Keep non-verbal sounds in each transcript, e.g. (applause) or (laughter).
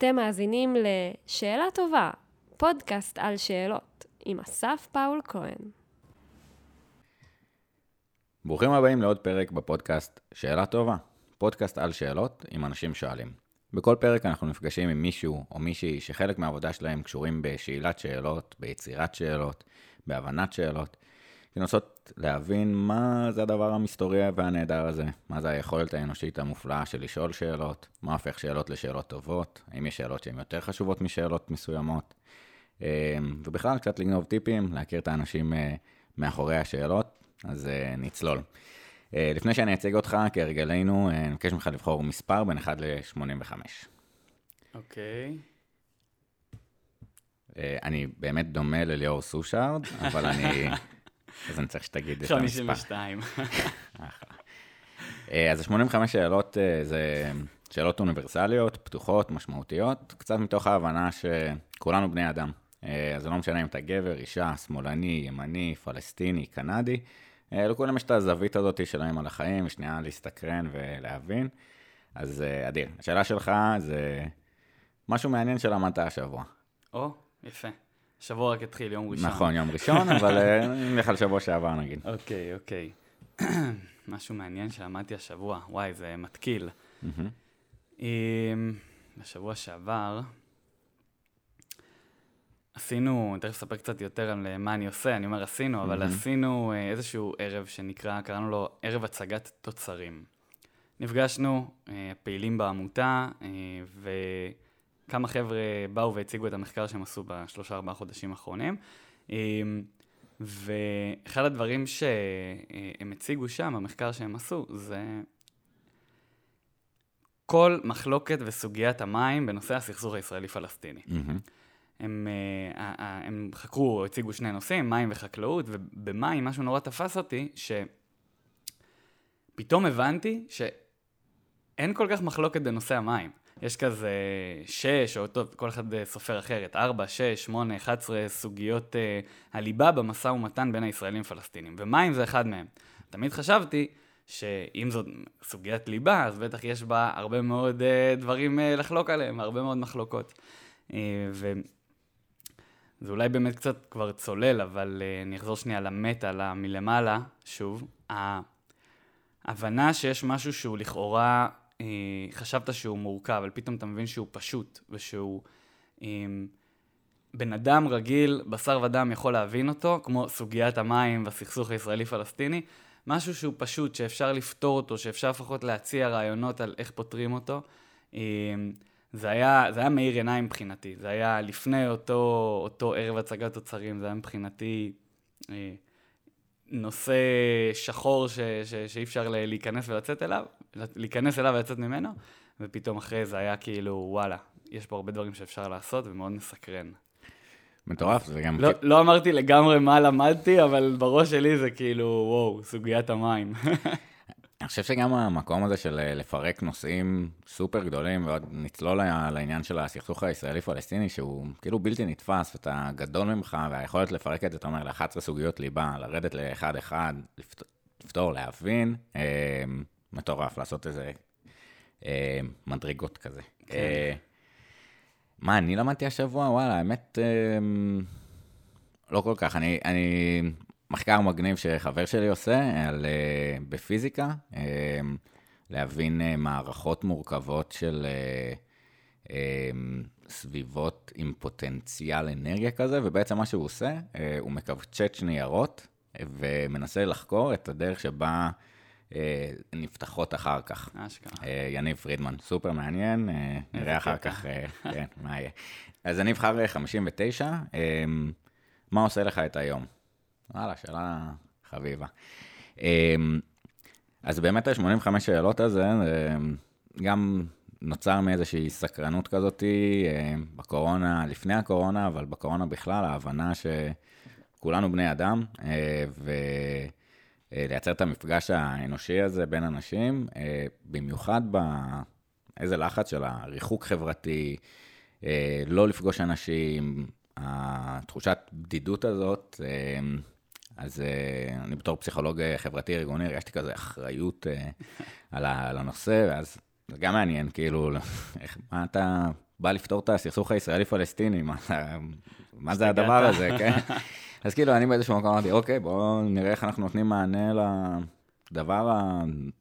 אתם מאזינים ל"שאלה טובה", פודקאסט על שאלות, עם אסף פאול כהן. ברוכים הבאים לעוד פרק בפודקאסט שאלה טובה, פודקאסט על שאלות עם אנשים שואלים. בכל פרק אנחנו נפגשים עם מישהו או מישהי שחלק מהעבודה שלהם קשורים בשאלת שאלות, ביצירת שאלות, בהבנת שאלות, לנסות להבין מה זה הדבר המסתורי והנהדר הזה, מה זה היכולת האנושית המופלאה של לשאול שאלות, מה הופך שאלות לשאלות טובות, האם יש שאלות שהן יותר חשובות משאלות מסוימות, אה, ובכלל קצת לגנוב טיפים, להכיר את האנשים אה, מאחורי השאלות, אז אה, נצלול. לפני שאני אציג אותך, כהרגלנו, אני מבקש ממך לבחור מספר בין 1 ל-85. אוקיי. אני באמת דומה לליאור סושארד, אבל אני... (laughs) אז אני צריך שתגיד את המספר. 52. (laughs) אה, אז 85 שאלות אה, זה שאלות אוניברסליות, פתוחות, משמעותיות, קצת מתוך ההבנה שכולנו בני אדם. אה, אז זה לא משנה אם אתה גבר, אישה, שמאלני, ימני, פלסטיני, קנדי, לכולם יש את הזווית הזאת שלהם על החיים, ושנייה להסתקרן ולהבין. אז אדיר, השאלה שלך זה משהו מעניין שלמדת השבוע. או, יפה. שבוע רק התחיל, יום ראשון. נכון, יום ראשון, (laughs) אבל אה, נלך על שבוע שעבר נגיד. אוקיי, אוקיי. (clears throat) משהו מעניין שלמדתי השבוע, וואי, זה מתקיל. בשבוע שעבר עשינו, תכף אספר קצת יותר על אה, מה אני עושה, אני אומר עשינו, אבל עשינו אה, איזשהו ערב שנקרא, קראנו לו ערב הצגת תוצרים. נפגשנו, פעילים בעמותה, ו... כמה חבר'ה באו והציגו את המחקר שהם עשו בשלושה ארבעה חודשים האחרונים. אמ, ואחד הדברים שהם הציגו שם, המחקר שהם עשו, זה כל מחלוקת וסוגיית המים בנושא הסכסוך הישראלי-פלסטיני. Mm-hmm. הם, אה, הם חקרו, הציגו שני נושאים, מים וחקלאות, ובמים משהו נורא תפס אותי, שפתאום הבנתי שאין כל כך מחלוקת בנושא המים. יש כזה שש, או טוב, כל אחד סופר אחרת, ארבע, שש, שמונה, אחת עשרה סוגיות uh, הליבה במשא ומתן בין הישראלים לפלסטינים, ומים זה אחד מהם. תמיד חשבתי שאם זאת סוגיית ליבה, אז בטח יש בה הרבה מאוד uh, דברים uh, לחלוק עליהם, הרבה מאוד מחלוקות. Uh, וזה אולי באמת קצת כבר צולל, אבל uh, אני אחזור שנייה למטה, מלמעלה, שוב. ההבנה שיש משהו שהוא לכאורה אה, חשבת שהוא מורכב, אבל פתאום אתה מבין שהוא פשוט, ושהוא... אה, בן אדם רגיל, בשר ודם יכול להבין אותו, כמו סוגיית המים והסכסוך הישראלי-פלסטיני, משהו שהוא פשוט, שאפשר לפתור אותו, שאפשר לפחות להציע רעיונות על איך פותרים אותו. אה, זה היה, זה היה מאיר עיניים מבחינתי, זה היה לפני אותו, אותו ערב הצגת תוצרים, זה היה מבחינתי אה, נושא שחור ש, ש, שאי אפשר להיכנס ולצאת אליו, להיכנס אליו ולצאת ממנו, ופתאום אחרי זה היה כאילו, וואלה, יש פה הרבה דברים שאפשר לעשות ומאוד מסקרן. מטורף, זה גם... לא, לא אמרתי לגמרי מה למדתי, אבל בראש שלי זה כאילו, וואו, סוגיית המים. (laughs) אני חושב שגם המקום הזה של אה, לפרק נושאים סופר גדולים, ועוד נצלול לעניין של הסכסוך הישראלי-פלסטיני, שהוא כאילו בלתי נתפס, ואתה גדול ממך, והיכולת לפרק את זה, אתה אומר, ל-11 סוגיות ליבה, לרדת לאחד-אחד, לפתור, להבין, אה, מטורף, לעשות איזה אה, מדרגות כזה. כן. אה, מה, אני למדתי השבוע? וואלה, האמת, אה, לא כל כך. אני, אני מחקר מגניב שחבר שלי עושה על, uh, בפיזיקה, uh, להבין uh, מערכות מורכבות של סביבות עם פוטנציאל אנרגיה כזה, ובעצם מה שהוא עושה, uh, הוא מקבצ'ץ' ניירות ומנסה לחקור את הדרך שבה uh, נפתחות אחר כך. אשכרה. Uh, יניב פרידמן, סופר מעניין, uh, נראה אחר כך uh, כן, מה יהיה. אז אני אבחר 59, uh, מה עושה לך את היום? וואלה, שאלה חביבה. אמ, אז באמת ה-85 שאלות הזה, גם נוצר מאיזושהי סקרנות כזאת אמ, בקורונה, לפני הקורונה, אבל בקורונה בכלל, ההבנה שכולנו בני אדם, אה, ולייצר את המפגש האנושי הזה בין אנשים, אה, במיוחד באיזה לחץ של הריחוק חברתי, אה, לא לפגוש אנשים, התחושת בדידות הזאת, אז uh, אני בתור פסיכולוג אה, חברתי ארגוני הרגשתי כזה אחריות (laughs) uh, על, הנושא, ואז זה גם מעניין, כאילו, איך, מה אתה בא לפתור את הסכסוך הישראלי-פלסטיני, מה, מה זה הדבר הזה, כן? (laughs) אז כאילו, אני באיזשהו מקום אמרתי, אוקיי, בואו נראה איך אנחנו נותנים מענה לדבר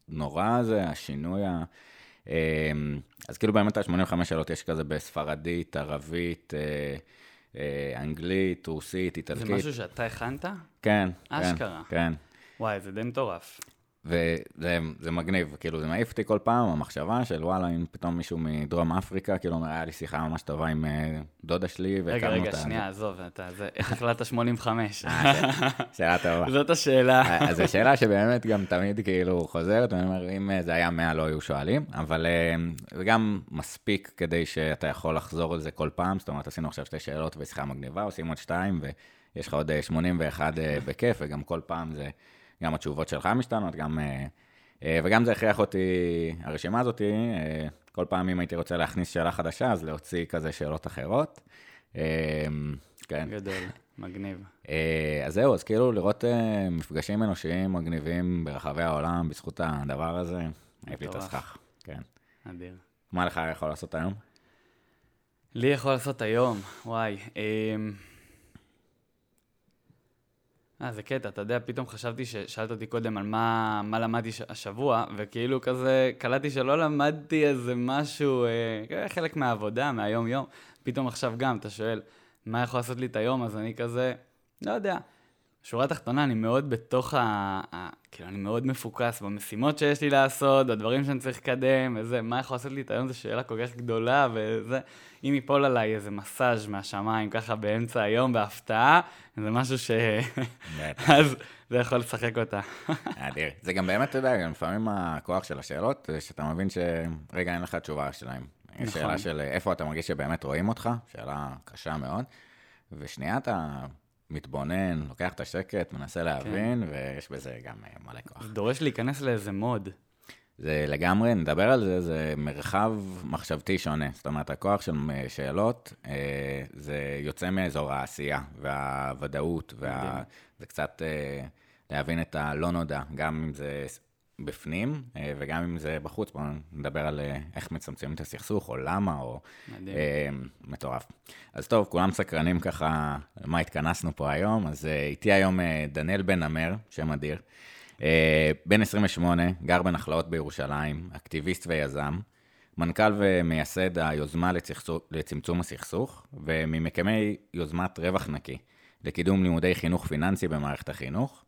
הנורא הזה, השינוי ה... אז כאילו באמת ה-85 שאלות יש כזה בספרדית, ערבית, אה, אה, אנגלית, רוסית, זה איטלקית. משהו שאתה הכנת? כן, כן, אשכרה. כן. וואי, זה די מטורף. וזה זה מגניב, כאילו זה מעיף אותי כל פעם, המחשבה של וואלה, אם פתאום מישהו מדרום אפריקה, כאילו אומר, היה לי שיחה ממש טובה עם אה, דודה שלי, רגע, והקמנו רגע, אותה. שנייה, עזוב, אתה, זה, איך החלטת 85? אה, שאלה טובה. (laughs) זאת השאלה. אז זו שאלה שבאמת גם תמיד כאילו חוזרת, ואני אומר, אם אה, זה היה 100 לא היו שואלים, אבל אה, זה גם מספיק כדי שאתה יכול לחזור על זה כל פעם, זאת אומרת, עשינו עכשיו שתי שאלות ושיחה מגניבה, עושים עוד שתיים, ויש לך עוד אה, 81 אה, בכיף, וגם כל פעם זה, גם התשובות שלך משתנות, גם... אה, אה, וגם זה הכריח אותי, הרשימה הזאת, אה, כל פעם אם הייתי רוצה להכניס שאלה חדשה, אז להוציא כזה שאלות אחרות. כן. גדול, מגניב. אז זהו, אז כאילו לראות מפגשים אנושיים מגניבים ברחבי העולם בזכות הדבר הזה, העיף לי את. הסכך. כן. אדיר. מה לך יכול לעשות היום? לי יכול לעשות היום, וואי. אה, זה קטע, אתה יודע, פתאום חשבתי ששאלת אותי קודם על מה, מה למדתי ש- השבוע, וכאילו כזה, קלטתי שלא למדתי איזה משהו, אה, חלק מהעבודה, מהיום-יום. פתאום עכשיו גם, אתה שואל, מה יכול לעשות לי את היום? אז אני כזה, לא יודע. שורה תחתונה, אני מאוד בתוך ה... ה... כאילו, אני מאוד מפוקס במשימות שיש לי לעשות, בדברים שאני צריך לקדם, וזה, מה יכול לעשות לי את היום זו שאלה כל כך גדולה, וזה, אם ייפול עליי איזה מסאז' מהשמיים ככה באמצע היום בהפתעה, זה משהו ש... (laughs) אז זה יכול לשחק אותה. (laughs) אדיר. זה גם באמת, אתה יודע, גם לפעמים הכוח של השאלות, זה שאתה מבין שרגע אין לך תשובה שלהם. נכון. שאלה של איפה אתה מרגיש שבאמת רואים אותך, שאלה קשה מאוד, ושנייה אתה מתבונן, לוקח את השקט, מנסה להבין, ויש בזה גם אה, מלא כוח. זה דורש להיכנס לאיזה מוד. זה לגמרי, נדבר על זה, זה מרחב מחשבתי שונה. זאת אומרת, הכוח של אה, שאלות, אה, זה יוצא מאזור העשייה והוודאות, וה... זה קצת להבין את הלא נודע, גם אם זה בפנים אה, וגם אם זה בחוץ. בואו נדבר על אה, איך מצמצמים את הסכסוך, או למה, או... מדהים. אה, מטורף. אז טוב, כולם סקרנים ככה, למה התכנסנו פה היום. אז אה, איתי היום דניאל בן נמר, שם אדיר. אה, בן 28, גר בנחלאות בירושלים, אקטיביסט ויזם, מנכ"ל ומייסד היוזמה לצחסו- לצמצום הסכסוך, וממקימי יוזמת רווח נקי, לקידום לימודי חינוך פיננסי במערכת החינוך,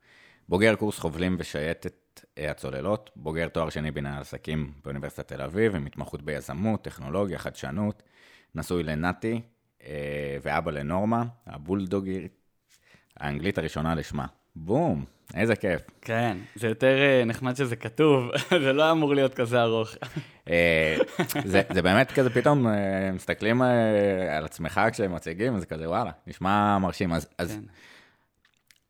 בוגר קורס חובלים ושייטת הצוללות, בוגר תואר שני בנהל עסקים באוניברסיטת תל אביב, עם התמחות ביזמות, טכנולוגיה, חדשנות, נשוי לנתי אה, ואבא לנורמה, הבולדוגית האנגלית הראשונה לשמה. בום, איזה כיף. כן, זה יותר אה, נחמד שזה כתוב, (laughs) זה לא אמור להיות כזה ארוך. אה, זה, זה באמת כזה, פתאום אה, מסתכלים אה, על עצמך כשהם מציגים, זה כזה, וואלה, נשמע מרשים. אז, כן. אז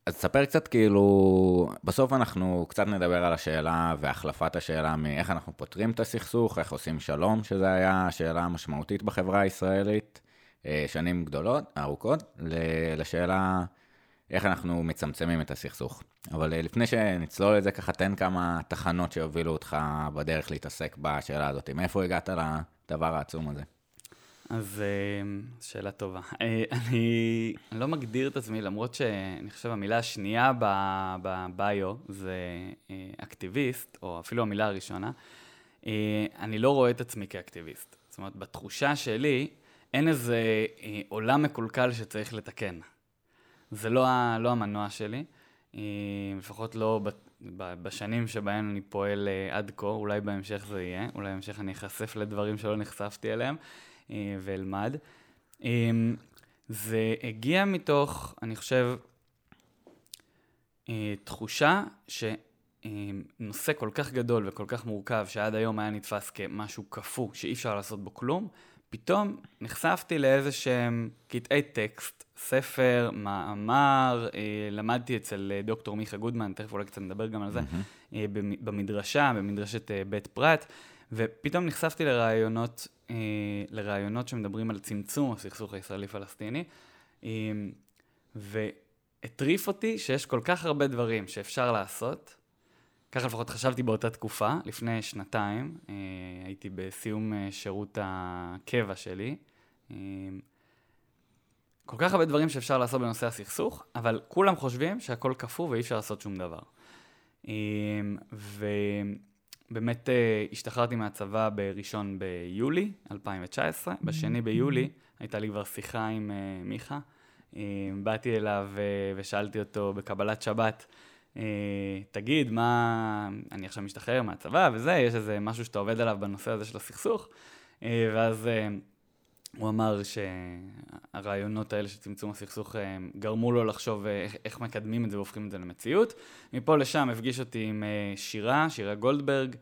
תספר קצת, כאילו, בסוף אנחנו קצת נדבר על השאלה והחלפת השאלה מאיך אנחנו פותרים את הסכסוך, איך עושים שלום, שזו היה השאלה המשמעותית בחברה הישראלית, אה, שנים גדולות, ארוכות, לשאלה איך אנחנו מצמצמים את הסכסוך. אבל אה, לפני שנצלול את זה, ככה תן כמה תחנות שהובילו אותך בדרך להתעסק בשאלה הזאת. מאיפה הגעת לדבר העצום הזה? אז אה, שאלה טובה. אה, אני לא מגדיר את עצמי, למרות שאני חושב המילה השנייה בביו זה אה, אקטיביסט, או אפילו המילה הראשונה, אני לא רואה את עצמי כאקטיביסט. זאת אומרת, בתחושה שלי, אין איזה עולם מקולקל שצריך לתקן. זה לא, לא המנוע שלי, לפחות לא בשנים שבהן אני פועל עד כה, אולי בהמשך זה יהיה, אולי בהמשך אני אחשף לדברים שלא נחשפתי אליהם ואלמד. אה, זה הגיע מתוך, אני חושב, אה, תחושה שנושא כל כך גדול וכל כך מורכב, שעד היום היה נתפס כמשהו קפוא, שאי אפשר לעשות בו כלום, פתאום נחשפתי לאיזה שהם קטעי טקסט, ספר, מאמר, אה, למדתי אצל אה, דוקטור מיכה גודמן, תכף אולי קצת נדבר גם על זה, אה, במ- במדרשה, במדרשת אה, בית פרת, ופתאום נחשפתי לרעיונות, אה, לרעיונות שמדברים על צמצום הסכסוך הישראלי-פלסטיני, אה, והטריף אותי שיש כל כך הרבה דברים שאפשר לעשות, ככה לפחות חשבתי באותה תקופה, לפני שנתיים, אה, הייתי בסיום אה, שירות הקבע שלי. אה, כל כך הרבה דברים שאפשר לעשות בנושא הסכסוך, אבל כולם חושבים שהכל קפוא ואי אפשר לעשות שום דבר. ובאמת השתחררתי מהצבא בראשון ביולי 2019, בשני ביולי הייתה לי כבר שיחה עם מיכה. באתי אליו ושאלתי אותו בקבלת שבת, אה, תגיד, מה, אני עכשיו משתחרר מהצבא וזה, יש איזה משהו שאתה עובד עליו בנושא הזה של הסכסוך, אה, ואז אה, הוא אמר שהרעיונות האלה של צמצום הסכסוך גרמו לו לחשוב איך, איך מקדמים את זה והופכים את זה למציאות. מפה לשם הפגיש אותי עם שירה, שירה גולדברג,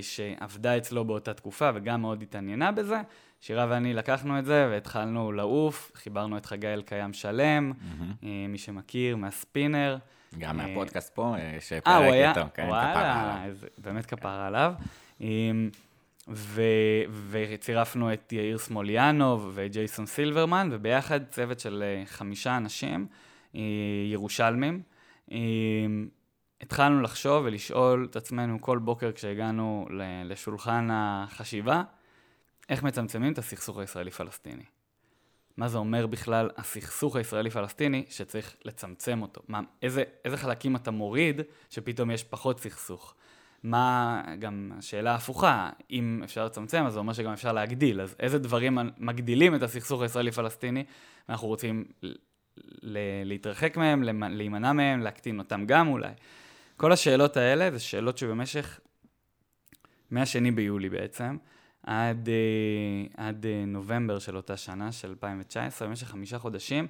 שעבדה אצלו באותה תקופה וגם מאוד התעניינה בזה. שירה ואני לקחנו את זה והתחלנו לעוף, חיברנו את חגי אלקיים שלם, mm-hmm. מי שמכיר, מהספינר. גם אה, מהפודקאסט פה, אה, שפרק איתו, כן, כפרה עליו. באמת כפרה עליו. וצירפנו את יאיר סמוליאנוב וג'ייסון סילברמן, וביחד צוות של אה, חמישה אנשים, ירושלמים. התחלנו לחשוב ולשאול את עצמנו כל בוקר כשהגענו לשולחן החשיבה, איך מצמצמים את הסכסוך הישראלי-פלסטיני. מה זה אומר בכלל הסכסוך הישראלי-פלסטיני שצריך לצמצם אותו? מה, איזה, איזה חלקים אתה מוריד שפתאום יש פחות סכסוך? מה, גם השאלה הפוכה, אם אפשר לצמצם, אז זה אומר שגם אפשר להגדיל. אז איזה דברים מגדילים את הסכסוך הישראלי-פלסטיני, ואנחנו רוצים להתרחק מהם, להימנע מהם, להקטין אותם גם אולי. כל השאלות האלה זה שאלות שבמשך, מהשני ביולי בעצם, עד, אה, עד אה, נובמבר של אותה שנה, של 2019, במשך חמישה חודשים.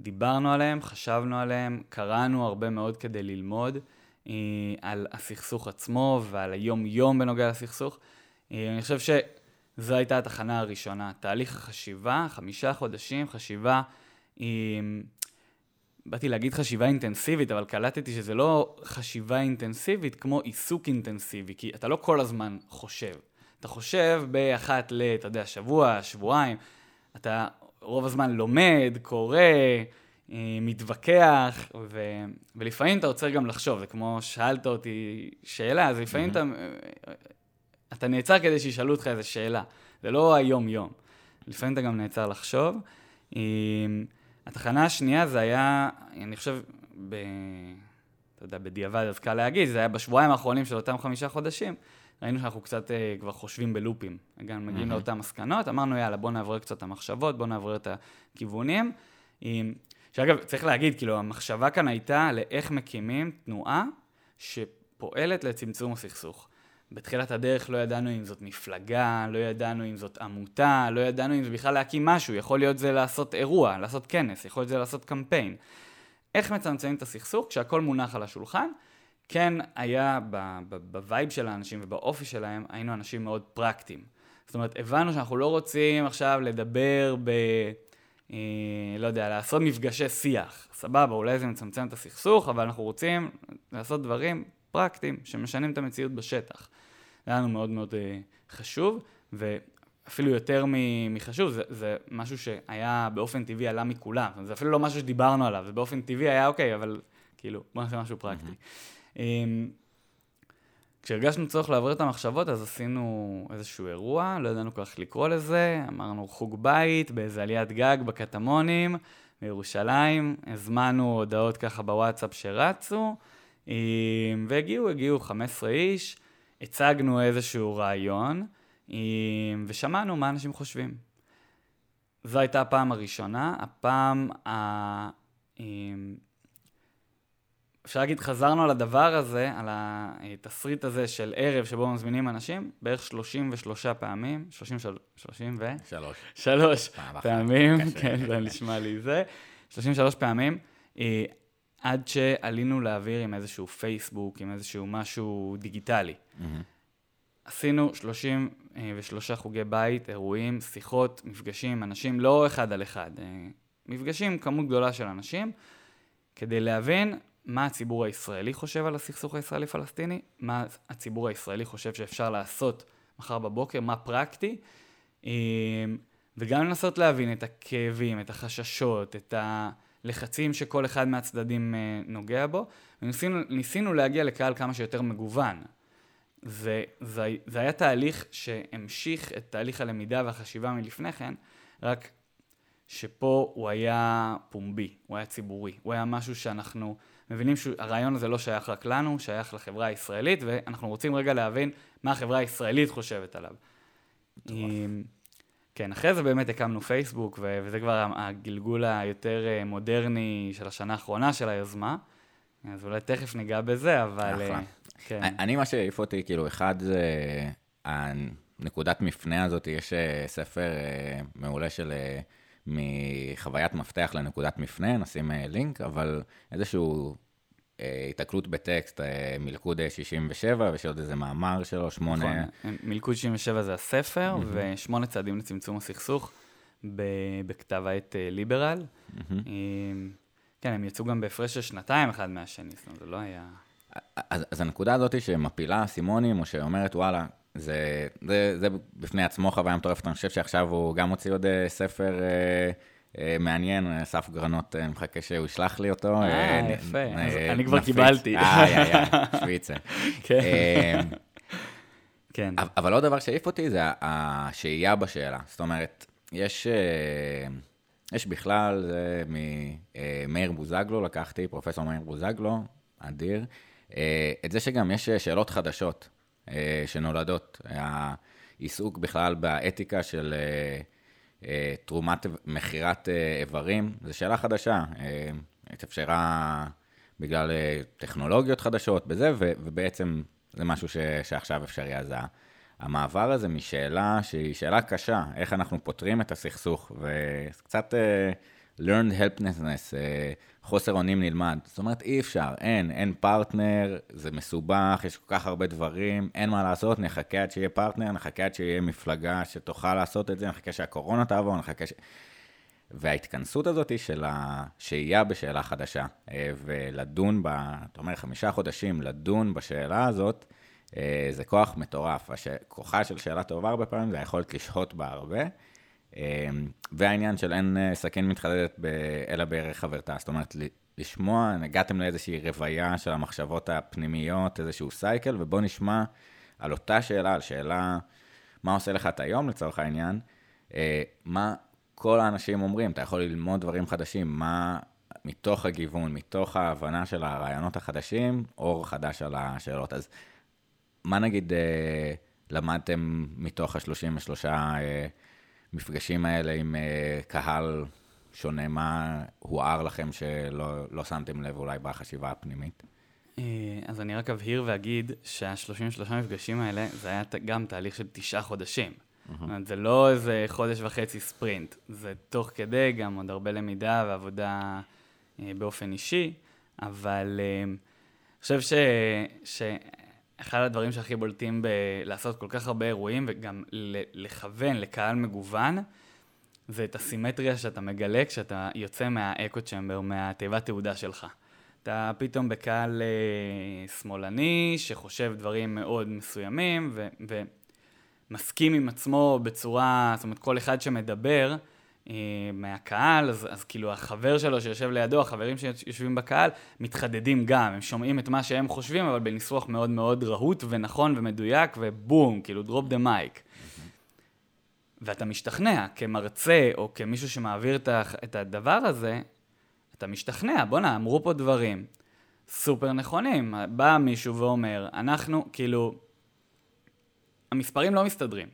דיברנו עליהם, חשבנו עליהם, קראנו הרבה מאוד כדי ללמוד על הסכסוך עצמו ועל היום-יום בנוגע לסכסוך. אה, אני חושב שזו הייתה התחנה הראשונה. תהליך החשיבה, חמישה חודשים, חשיבה, אה, באתי להגיד חשיבה אינטנסיבית, אבל קלטתי שזה לא חשיבה אינטנסיבית כמו עיסוק אינטנסיבי, כי אתה לא כל הזמן חושב. אתה חושב באחת ל, אתה יודע, שבוע, שבועיים, אתה רוב הזמן לומד, קורא, אה, מתווכח, ו... ולפעמים אתה עוצר גם לחשוב, זה כמו שאלת אותי שאלה, אז לפעמים mm-hmm. אתה, אתה נעצר כדי שישאלו אותך איזו שאלה, זה לא היום-יום. לפעמים אתה גם נעצר לחשוב. אה, התחנה השנייה זה היה, אני חושב, ב... אתה יודע, בדיעבד אז קל להגיד, זה היה בשבועיים האחרונים של אותם חמישה חודשים. ראינו שאנחנו קצת uh, כבר חושבים בלופים. גם מגיעים mm-hmm. לאותן מסקנות, אמרנו, יאללה, בוא נעבור קצת את המחשבות, בוא נעבור את הכיוונים. שאגב, צריך להגיד, כאילו, המחשבה כאן הייתה לאיך מקימים תנועה שפועלת לצמצום הסכסוך. בתחילת הדרך לא ידענו אם זאת מפלגה, לא ידענו אם זאת עמותה, לא ידענו אם זה בכלל להקים משהו, יכול להיות זה לעשות אירוע, לעשות כנס, יכול להיות זה לעשות קמפיין. איך מצמצמים את הסכסוך כשהכול מונח על השולחן, כן היה ב vibe של האנשים ובאופי שלהם, היינו אנשים מאוד פרקטיים. זאת אומרת, הבנו שאנחנו לא רוצים עכשיו לדבר ב... אה, לא יודע, לעשות מפגשי שיח. סבבה, אולי זה מצמצם את הסכסוך, אבל אנחנו רוצים לעשות דברים פרקטיים שמשנים את המציאות בשטח. זה היה לנו מאוד מאוד אה, חשוב, ואפילו יותר מחשוב, זה, זה משהו שהיה באופן טבעי עלה מכולם. זה אפילו לא משהו שדיברנו עליו, זה באופן טבעי היה אוקיי, אבל כאילו, בוא נעשה משהו פרקטי. Mm-hmm. כשהרגשנו צורך לעבור את המחשבות, אז עשינו איזשהו אירוע, לא ידענו כל כך לקרוא לזה, אמרנו חוג בית באיזה עליית גג בקטמונים בירושלים, הזמנו הודעות ככה בוואטסאפ שרצו, והגיעו, הגיעו 15 איש, הצגנו איזשהו רעיון, ושמענו מה אנשים חושבים. זו הייתה הפעם הראשונה, הפעם ה... אפשר להגיד, חזרנו על הדבר הזה, על התסריט הזה של ערב שבו מזמינים אנשים, בערך 33 פעמים, 33, 30 ו... שלוש. שלוש פעמים, כן, זה נשמע לי זה. 33 פעמים, אה, עד שעלינו לאוויר עם איזשהו פייסבוק, עם איזשהו משהו דיגיטלי. עשינו 33 חוגי בית, אירועים, שיחות, מפגשים, אנשים לא אחד על אחד, אה, מפגשים, כמות גדולה של אנשים, כדי להבין מה הציבור הישראלי חושב על הסכסוך הישראלי-פלסטיני, מה הציבור הישראלי חושב שאפשר לעשות מחר בבוקר, מה פרקטי, אמ, וגם לנסות להבין את הכאבים, את החששות, את לחצים שכל אחד מהצדדים אה, נוגע בו, וניסינו להגיע לקהל כמה שיותר מגוון. זה, זה, זה היה תהליך שהמשיך את תהליך הלמידה והחשיבה מלפני כן, רק שפה הוא היה פומבי, הוא היה ציבורי, הוא היה משהו שאנחנו מבינים שהרעיון הזה לא שייך רק לנו, שייך לחברה הישראלית, ואנחנו רוצים רגע להבין מה החברה הישראלית חושבת עליו. כן, אחרי זה באמת הקמנו פייסבוק, וזה כבר הגלגול היותר אה, מודרני של השנה האחרונה של היוזמה. אז אולי תכף ניגע בזה, אבל... אחלה. אה, כן. אני, מה שהעיף אותי, כאילו, אחד זה הנקודת מפנה הזאת, יש אה, ספר מעולה של מחוויית מפתח לנקודת מפנה, נשים לינק, אבל איזשהו התקלות בטקסט, מלכוד 67, ויש עוד איזה מאמר שלו, שמונה... נכון, מלכוד 67 זה הספר, mm-hmm. ושמונה צעדים לצמצום הסכסוך בכתב העת ליברל. Mm-hmm. כן, הם יצאו גם בהפרש של שנתיים אחד מהשני, זאת אומרת, זה לא היה... אז, אז הנקודה הזאת שמפילה אסימונים, או שאומרת, וואלה, זה, זה, זה בפני עצמו חוויה מטורפת, אני חושב שעכשיו הוא גם הוציא עוד אה, ספר אה, אה, מעניין, אסף גרנות, אני מחכה שהוא ישלח לי אותו. אה, יפה, אני כבר קיבלתי. אה, יא, יא, שוויצה. כן. כן. אבל עוד דבר שהעיף אותי זה השהייה בשאלה. זאת אומרת, יש... יש בכלל, זה ממאיר בוזגלו, לקחתי, פרופסור מאיר בוזגלו, אדיר, את זה שגם יש שאלות חדשות שנולדות. העיסוק בכלל באתיקה של תרומת, מכירת איברים, זו שאלה חדשה. התאפשרה בגלל טכנולוגיות חדשות בזה, ובעצם זה משהו ש, שעכשיו אפשרי. אז המעבר הזה משאלה שהיא שאלה קשה, איך אנחנו פותרים את הסכסוך, וקצת learned helplessness, אה, חוסר אונים נלמד. זאת אומרת, אי אפשר, אין, אין פרטנר, זה מסובך, יש כל כך הרבה דברים, אין מה לעשות, נחכה עד שיהיה פרטנר, נחכה עד שיהיה מפלגה שתוכל לעשות את זה, נחכה שהקורונה תעבור, נחכה ש... וההתכנסות הזאת של השהייה בשאלה חדשה, אה, ולדון בה, אתה אומר, חמישה חודשים, לדון בשאלה הזאת, אה, זה כוח מטורף. הש... כוחה של שאלה טובה הרבה פעמים זה היכולת לשהות בה הרבה. אה, והעניין של אין אה, סכין מתחדדת ב... אלא בערך חברתה. זאת אומרת, לשמוע, הגעתם לאיזושהי רוויה של המחשבות הפנימיות, איזשהו סייקל, ובואו נשמע על אותה שאלה, על שאלה, מה עושה לך את היום לצורך העניין, מה כל האנשים אומרים, אתה יכול ללמוד דברים חדשים, מה מתוך הגיוון, מתוך ההבנה של הרעיונות החדשים, אור חדש על השאלות. אז מה נגיד אה, למדתם מתוך ה-33 אה, מפגשים האלה עם אה, קהל שונה? מה הואר לכם שלא לא שמתם לב אולי בחשיבה הפנימית? אה, אז אני רק אבהיר ואגיד שה-33 מפגשים האלה, זה היה גם תהליך של תשעה חודשים. Mm-hmm. זאת אומרת, זה לא איזה חודש וחצי ספרינט, זה תוך כדי גם עוד הרבה למידה ועבודה אה, באופן אישי, אבל אני חושב ש... ש... אחד הדברים שהכי בולטים בלעשות כל כך הרבה אירועים וגם לכוון לקהל מגוון, זה את הסימטריה שאתה מגלה כשאתה יוצא מהאקו צ'מבר, מהתיבת תעודה שלך. אתה פתאום בקהל אה, שמאלני שחושב דברים מאוד מסוימים ו- ומסכים עם עצמו בצורה, זאת אומרת כל אחד שמדבר, מהקהל, אז, אז כאילו החבר שלו שיושב לידו, החברים שיושבים בקהל, מתחדדים גם, הם שומעים את מה שהם חושבים, אבל בניסוח מאוד מאוד רהוט ונכון ומדויק, ובום, כאילו drop the mic. ואתה משתכנע כמרצה או כמישהו שמעביר את הדבר הזה, אתה משתכנע, בואנה, אמרו פה דברים סופר נכונים. בא מישהו ואומר, אנחנו, כאילו, המספרים לא מסתדרים.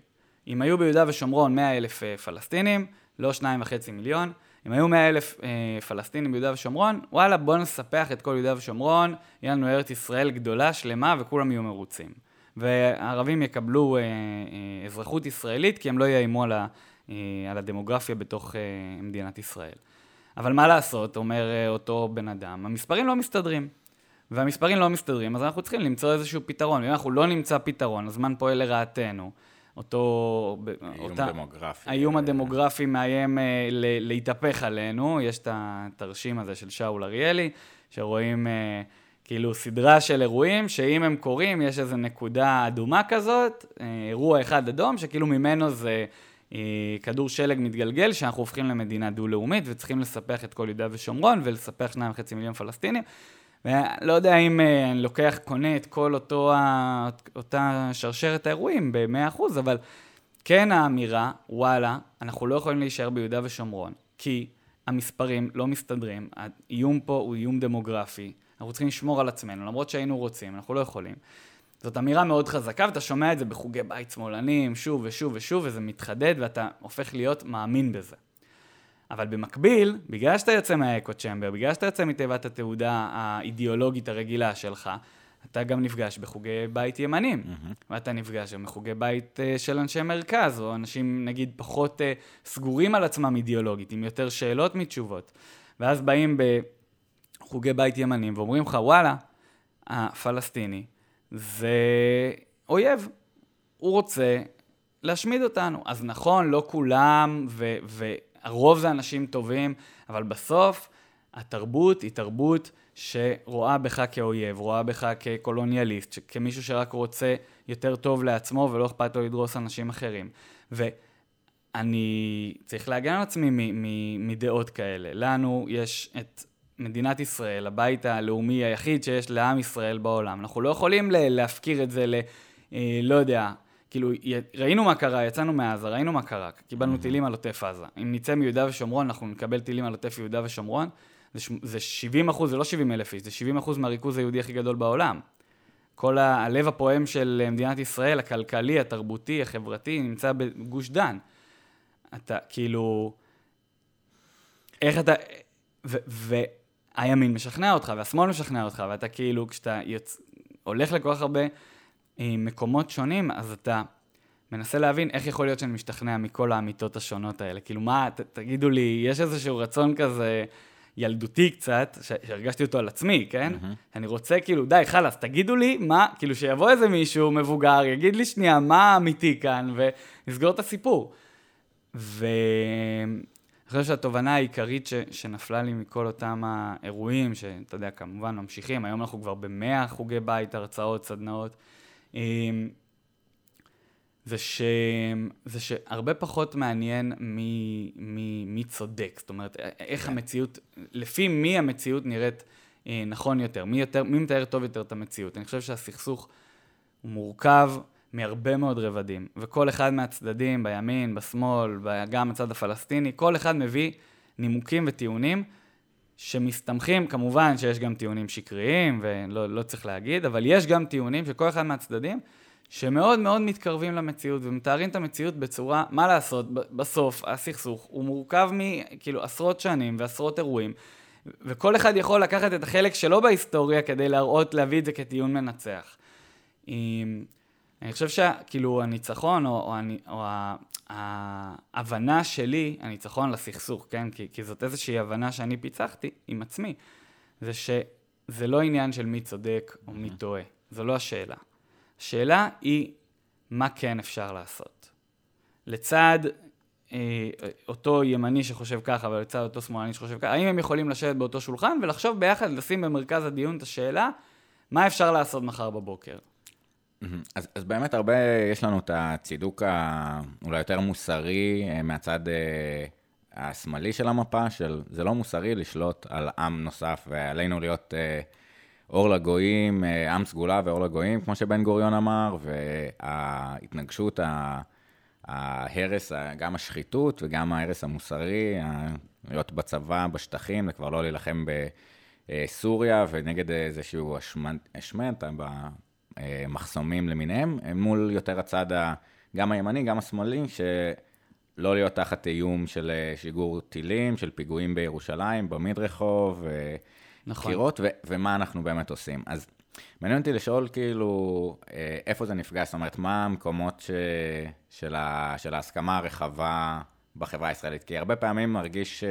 אם היו ביהודה ושומרון 100 אלף אה, פלסטינים, לא שניים וחצי מיליון. אם היו מאה אלף אה, פלסטינים ביהודה ושומרון, וואלה, בואו נספח את כל יהודה ושומרון, יהיה לנו ארץ ישראל גדולה, שלמה, וכולם יהיו מרוצים. והערבים יקבלו אה, אה, אזרחות ישראלית, כי הם לא יאיימו על, ה, אה, על הדמוגרפיה בתוך אה, מדינת ישראל. אבל מה לעשות, אומר אה, אותו בן אדם, המספרים לא מסתדרים. והמספרים לא מסתדרים, אז אנחנו צריכים למצוא איזשהו פתרון. ואם אנחנו לא נמצא פתרון, הזמן פועל לרעתנו. אותו... איום אותה, דמוגרפי. האיום הדמוגרפי מאיים אה, ל, להתהפך עלינו. יש את התרשים הזה של שאול אריאלי, שרואים אה, כאילו סדרה של אירועים, שאם הם קורים, יש איזו נקודה אדומה כזאת, אה, אירוע אחד אדום, שכאילו ממנו זה כדור שלג מתגלגל, שאנחנו הופכים למדינה דו-לאומית וצריכים לספח את כל יהודה ושומרון ולספח שניים וחצי מיליון פלסטינים. ולא יודע אם אה, אני לוקח, קונה את כל אותו, אותה שרשרת האירועים ב-100%, אבל כן האמירה, וואלה, אנחנו לא יכולים להישאר ביהודה ושומרון, כי המספרים לא מסתדרים, האיום פה הוא איום דמוגרפי, אנחנו צריכים לשמור על עצמנו, למרות שהיינו רוצים, אנחנו לא יכולים. זאת אמירה מאוד חזקה, ואתה שומע את זה בחוגי בית שמאלנים, שוב ושוב ושוב, וזה מתחדד, ואתה הופך להיות מאמין בזה. אבל במקביל, בגלל שאתה יוצא מהאקו צ'מבר, בגלל שאתה יוצא מתיבת התעודה האידיאולוגית הרגילה שלך, אתה גם נפגש בחוגי בית ימנים, mm-hmm. ואתה נפגש גם בחוגי בית uh, של אנשי מרכז, או אנשים נגיד פחות uh, סגורים על עצמם אידיאולוגית, עם יותר שאלות מתשובות. ואז באים בחוגי בית ימנים ואומרים לך, וואלה, הפלסטיני זה אויב, הוא רוצה להשמיד אותנו. אז נכון, לא כולם, והרוב זה אנשים טובים, אבל בסוף התרבות היא תרבות שרואה בך כאויב, רואה בך כקולוניאליסט, כמישהו שרק רוצה יותר טוב לעצמו ולא אכפת לו לדרוס אנשים אחרים. ואני צריך להגן על עצמי מדעות כאלה. לנו יש את מדינת ישראל, הבית הלאומי היחיד שיש לעם ישראל בעולם. אנחנו לא יכולים להפקיר את זה ל... אה, לא יודע, כאילו, ראינו מה קרה, יצאנו מעזה, ראינו מה קרה, קיבלנו mm-hmm. טילים על עוטף עזה. אם נצא מיהודה ושומרון, אנחנו נקבל טילים על עוטף יהודה ושומרון, זה, זה 70 אחוז, זה לא 70 אלף איש, זה 70 אחוז מהריכוז היהודי הכי גדול בעולם. כל ה- הלב הפועם של מדינת ישראל, הכלכלי, התרבותי, החברתי, נמצא בגוש דן. אתה כאילו... איך אתה... והימין משכנע אותך, והשמאל משכנע אותך, ואתה כאילו, כשאתה יוצ... הולך לכל כך הרבה אה, מקומות שונים, אז אתה מנסה להבין איך יכול להיות שאני משתכנע מכל האמיתות השונות האלה. כאילו, מה, ת, תגידו לי, יש איזשהו רצון כזה... ילדותי קצת, שהרגשתי אותו על עצמי, כן? Mm-hmm. אני רוצה כאילו, די, חלאס, תגידו לי מה, כאילו שיבוא איזה מישהו מבוגר, יגיד לי שנייה מה אמיתי כאן, ונסגור את הסיפור. ואני חושב שהתובנה העיקרית ש... שנפלה לי מכל אותם האירועים, שאתה יודע, כמובן ממשיכים, היום אנחנו כבר במאה חוגי בית, הרצאות, סדנאות. אמ, זה, ש... זה שהרבה פחות מעניין מי, מי, מי צודק, זאת אומרת, איך כן. המציאות, לפי מי המציאות נראית אה, נכון יותר, מי, יותר, מי מתאר טוב יותר את המציאות. אני חושב שהסכסוך הוא מורכב מהרבה מאוד רבדים, וכל אחד מהצדדים, בימין, בשמאל, גם הצד הפלסטיני, כל אחד מביא נימוקים וטיעונים שמסתמכים, כמובן שיש גם טיעונים שקריים, ולא לא צריך להגיד, אבל יש גם טיעונים שכל אחד מהצדדים שמאוד מאוד מתקרבים למציאות ומתארים את המציאות בצורה, מה לעשות, בסוף הסכסוך הוא מורכב מכאילו עשרות שנים ועשרות אירועים, וכל אחד יכול לקחת את החלק שלו בהיסטוריה כדי להראות, להביא את זה כטיעון מנצח. אני חושב שכאילו הניצחון, או, או, או ההבנה שלי, הניצחון לסכסוך, כן? כי, כי זאת איזושהי הבנה שאני פיצחתי עם עצמי, זה שזה לא עניין של מי צודק או מי טועה, זו לא השאלה. השאלה היא, מה כן אפשר לעשות? לצד אה, אותו ימני שחושב ככה ולצד אותו שמאלני שחושב ככה, האם הם יכולים לשבת באותו שולחן ולחשוב ביחד, לשים במרכז הדיון את השאלה, מה אפשר לעשות מחר בבוקר? אז, אז באמת הרבה, יש לנו את הצידוק האולי יותר מוסרי אה, מהצד אה, השמאלי של המפה, של זה לא מוסרי לשלוט על עם נוסף ועלינו להיות אה, אור לגויים, אה, עם סגולה ואור לגויים, כמו שבן גוריון אמר, וההתנגשות, ההרס, גם השחיתות וגם ההרס המוסרי, להיות בצבא, בשטחים, זה כבר לא להילחם בסוריה ונגד איזשהו השמנט במחסומים למיניהם, מול יותר הצד גם הימני, גם השמאלי, שלא להיות תחת איום של אה, שיגור טילים, של פיגועים בירושלים, במדרחוב. נכון. קירות, ו- ומה אנחנו באמת עושים. אז מעניין אותי לשאול, כאילו, אה, איפה זה נפגש? זאת אומרת, מה המקומות ש... של, ה... של ההסכמה הרחבה בחברה הישראלית? כי הרבה פעמים מרגיש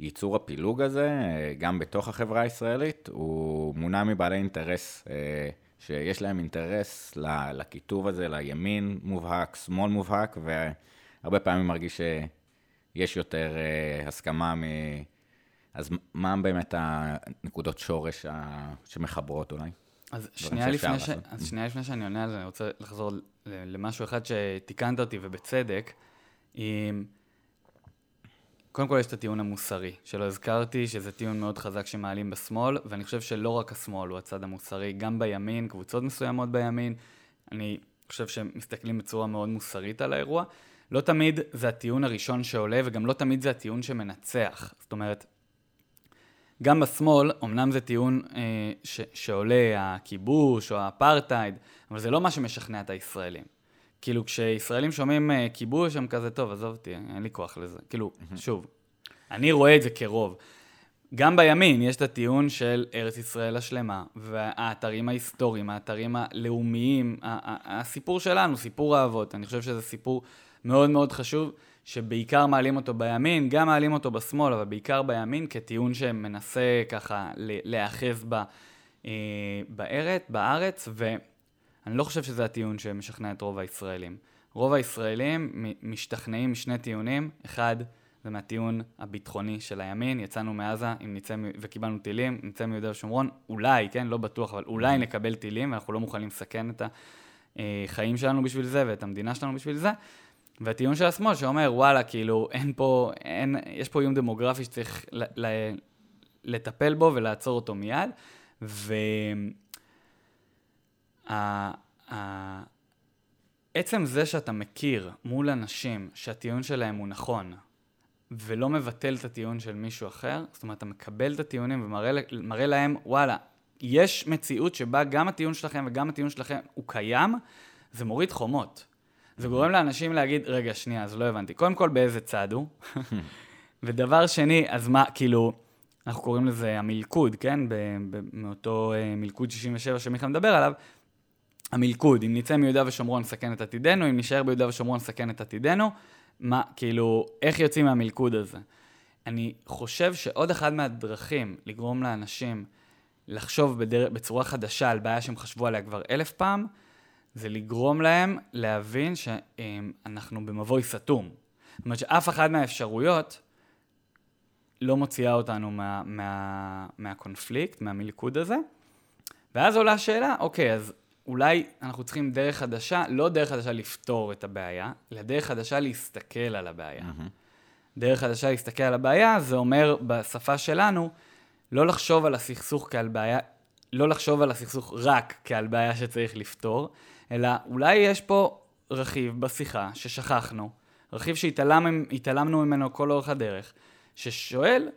שייצור הפילוג הזה, אה, גם בתוך החברה הישראלית, הוא מונע מבעלי אינטרס, אה, שיש להם אינטרס לקיטוב הזה, לימין מובהק, שמאל מובהק, והרבה פעמים מרגיש שיש יותר הסכמה מ... אז מה באמת הנקודות שורש שמחברות אולי? אז שנייה, לפני ש... אז שנייה לפני שאני עונה על זה, אני רוצה לחזור למשהו אחד שתיקנת אותי ובצדק. עם... קודם כל יש את הטיעון המוסרי, שלא הזכרתי, שזה טיעון מאוד חזק שמעלים בשמאל, ואני חושב שלא רק השמאל הוא הצד המוסרי, גם בימין, קבוצות מסוימות בימין, אני חושב שהם מסתכלים בצורה מאוד מוסרית על האירוע. לא תמיד זה הטיעון הראשון שעולה, וגם לא תמיד זה הטיעון שמנצח. זאת אומרת, גם בשמאל, אמנם זה טיעון אה, ש, שעולה הכיבוש או האפרטהייד, אבל זה לא מה שמשכנע את הישראלים. כאילו, כשישראלים שומעים אה, כיבוש, הם כזה, טוב, עזוב אותי, אין לי כוח לזה. כאילו, שוב, אני רואה את זה כרוב. גם בימין יש את הטיעון של ארץ ישראל השלמה, והאתרים ההיסטוריים, האתרים הלאומיים, הסיפור שלנו, סיפור האבות, אני חושב שזה סיפור מאוד מאוד חשוב, שבעיקר מעלים אותו בימין, גם מעלים אותו בשמאל, אבל בעיקר בימין, כטיעון שמנסה ככה להיאחז ב, אה, בארץ, בארץ, ואני לא חושב שזה הטיעון שמשכנע את רוב הישראלים. רוב הישראלים משתכנעים משני טיעונים, אחד, זה מהטיעון הביטחוני של הימין, יצאנו מעזה אם נצא, וקיבלנו טילים, נצא מיהודה ושומרון, אולי, כן, לא בטוח, אבל אולי נקבל טילים, ואנחנו לא מוכנים לסכן את החיים שלנו בשביל זה ואת המדינה שלנו בשביל זה. והטיעון של השמאל שאומר, וואלה, כאילו, אין פה, אין, יש פה איום דמוגרפי שצריך ל, ל, לטפל בו ולעצור אותו מיד. ו... עצם זה שאתה מכיר מול אנשים שהטיעון שלהם הוא נכון, ולא מבטל את הטיעון של מישהו אחר, זאת אומרת, אתה מקבל את הטיעונים ומראה להם, וואלה, יש מציאות שבה גם הטיעון שלכם וגם הטיעון שלכם הוא קיים, זה מוריד חומות. זה גורם לאנשים להגיד, רגע, שנייה, אז לא הבנתי. קודם כל, באיזה צד הוא? (laughs) ודבר שני, אז מה, כאילו, אנחנו קוראים לזה המלכוד, כן? מאותו אה, מלכוד 67 שמיכה מדבר עליו. המלכוד, אם נצא מיהודה ושומרון נסכן את עתידנו, אם נישאר ביהודה ושומרון נסכן את עתידנו, מה, כאילו, איך יוצאים מהמלכוד הזה? אני חושב שעוד אחד מהדרכים לגרום לאנשים לחשוב בדר... בצורה חדשה על בעיה שהם חשבו עליה כבר אלף פעם, זה לגרום להם להבין שאנחנו במבוי סתום. זאת אומרת שאף אחת מהאפשרויות לא מוציאה אותנו מה, מה, מהקונפליקט, מהמלכוד הזה. ואז עולה השאלה, אוקיי, אז אולי אנחנו צריכים דרך חדשה, לא דרך חדשה לפתור את הבעיה, אלא דרך חדשה להסתכל על הבעיה. דרך חדשה להסתכל על הבעיה, זה אומר בשפה שלנו, לא לחשוב על הסכסוך כעל בעיה, לא לחשוב על הסכסוך רק כעל בעיה שצריך לפתור, אלא אולי יש פה רכיב בשיחה ששכחנו, רכיב שהתעלמנו ממנו כל אורך הדרך, ששואל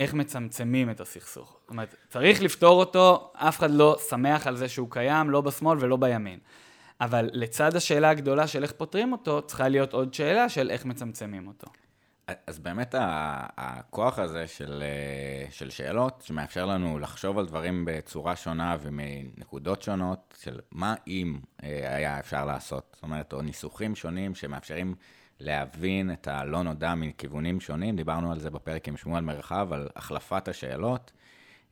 איך מצמצמים את הסכסוך. זאת אומרת, צריך לפתור אותו, אף אחד לא שמח על זה שהוא קיים, לא בשמאל ולא בימין. אבל לצד השאלה הגדולה של איך פותרים אותו, צריכה להיות עוד שאלה של איך מצמצמים אותו. אז באמת הכוח הזה של, אה, של שאלות, שמאפשר לנו לחשוב על דברים בצורה שונה ומנקודות שונות, של מה אם אה, היה אפשר לעשות. זאת אומרת, או ניסוחים שונים שמאפשרים להבין את הלא נודע מכיוונים שונים. דיברנו על זה בפרק עם שמואל מרחב, על החלפת השאלות.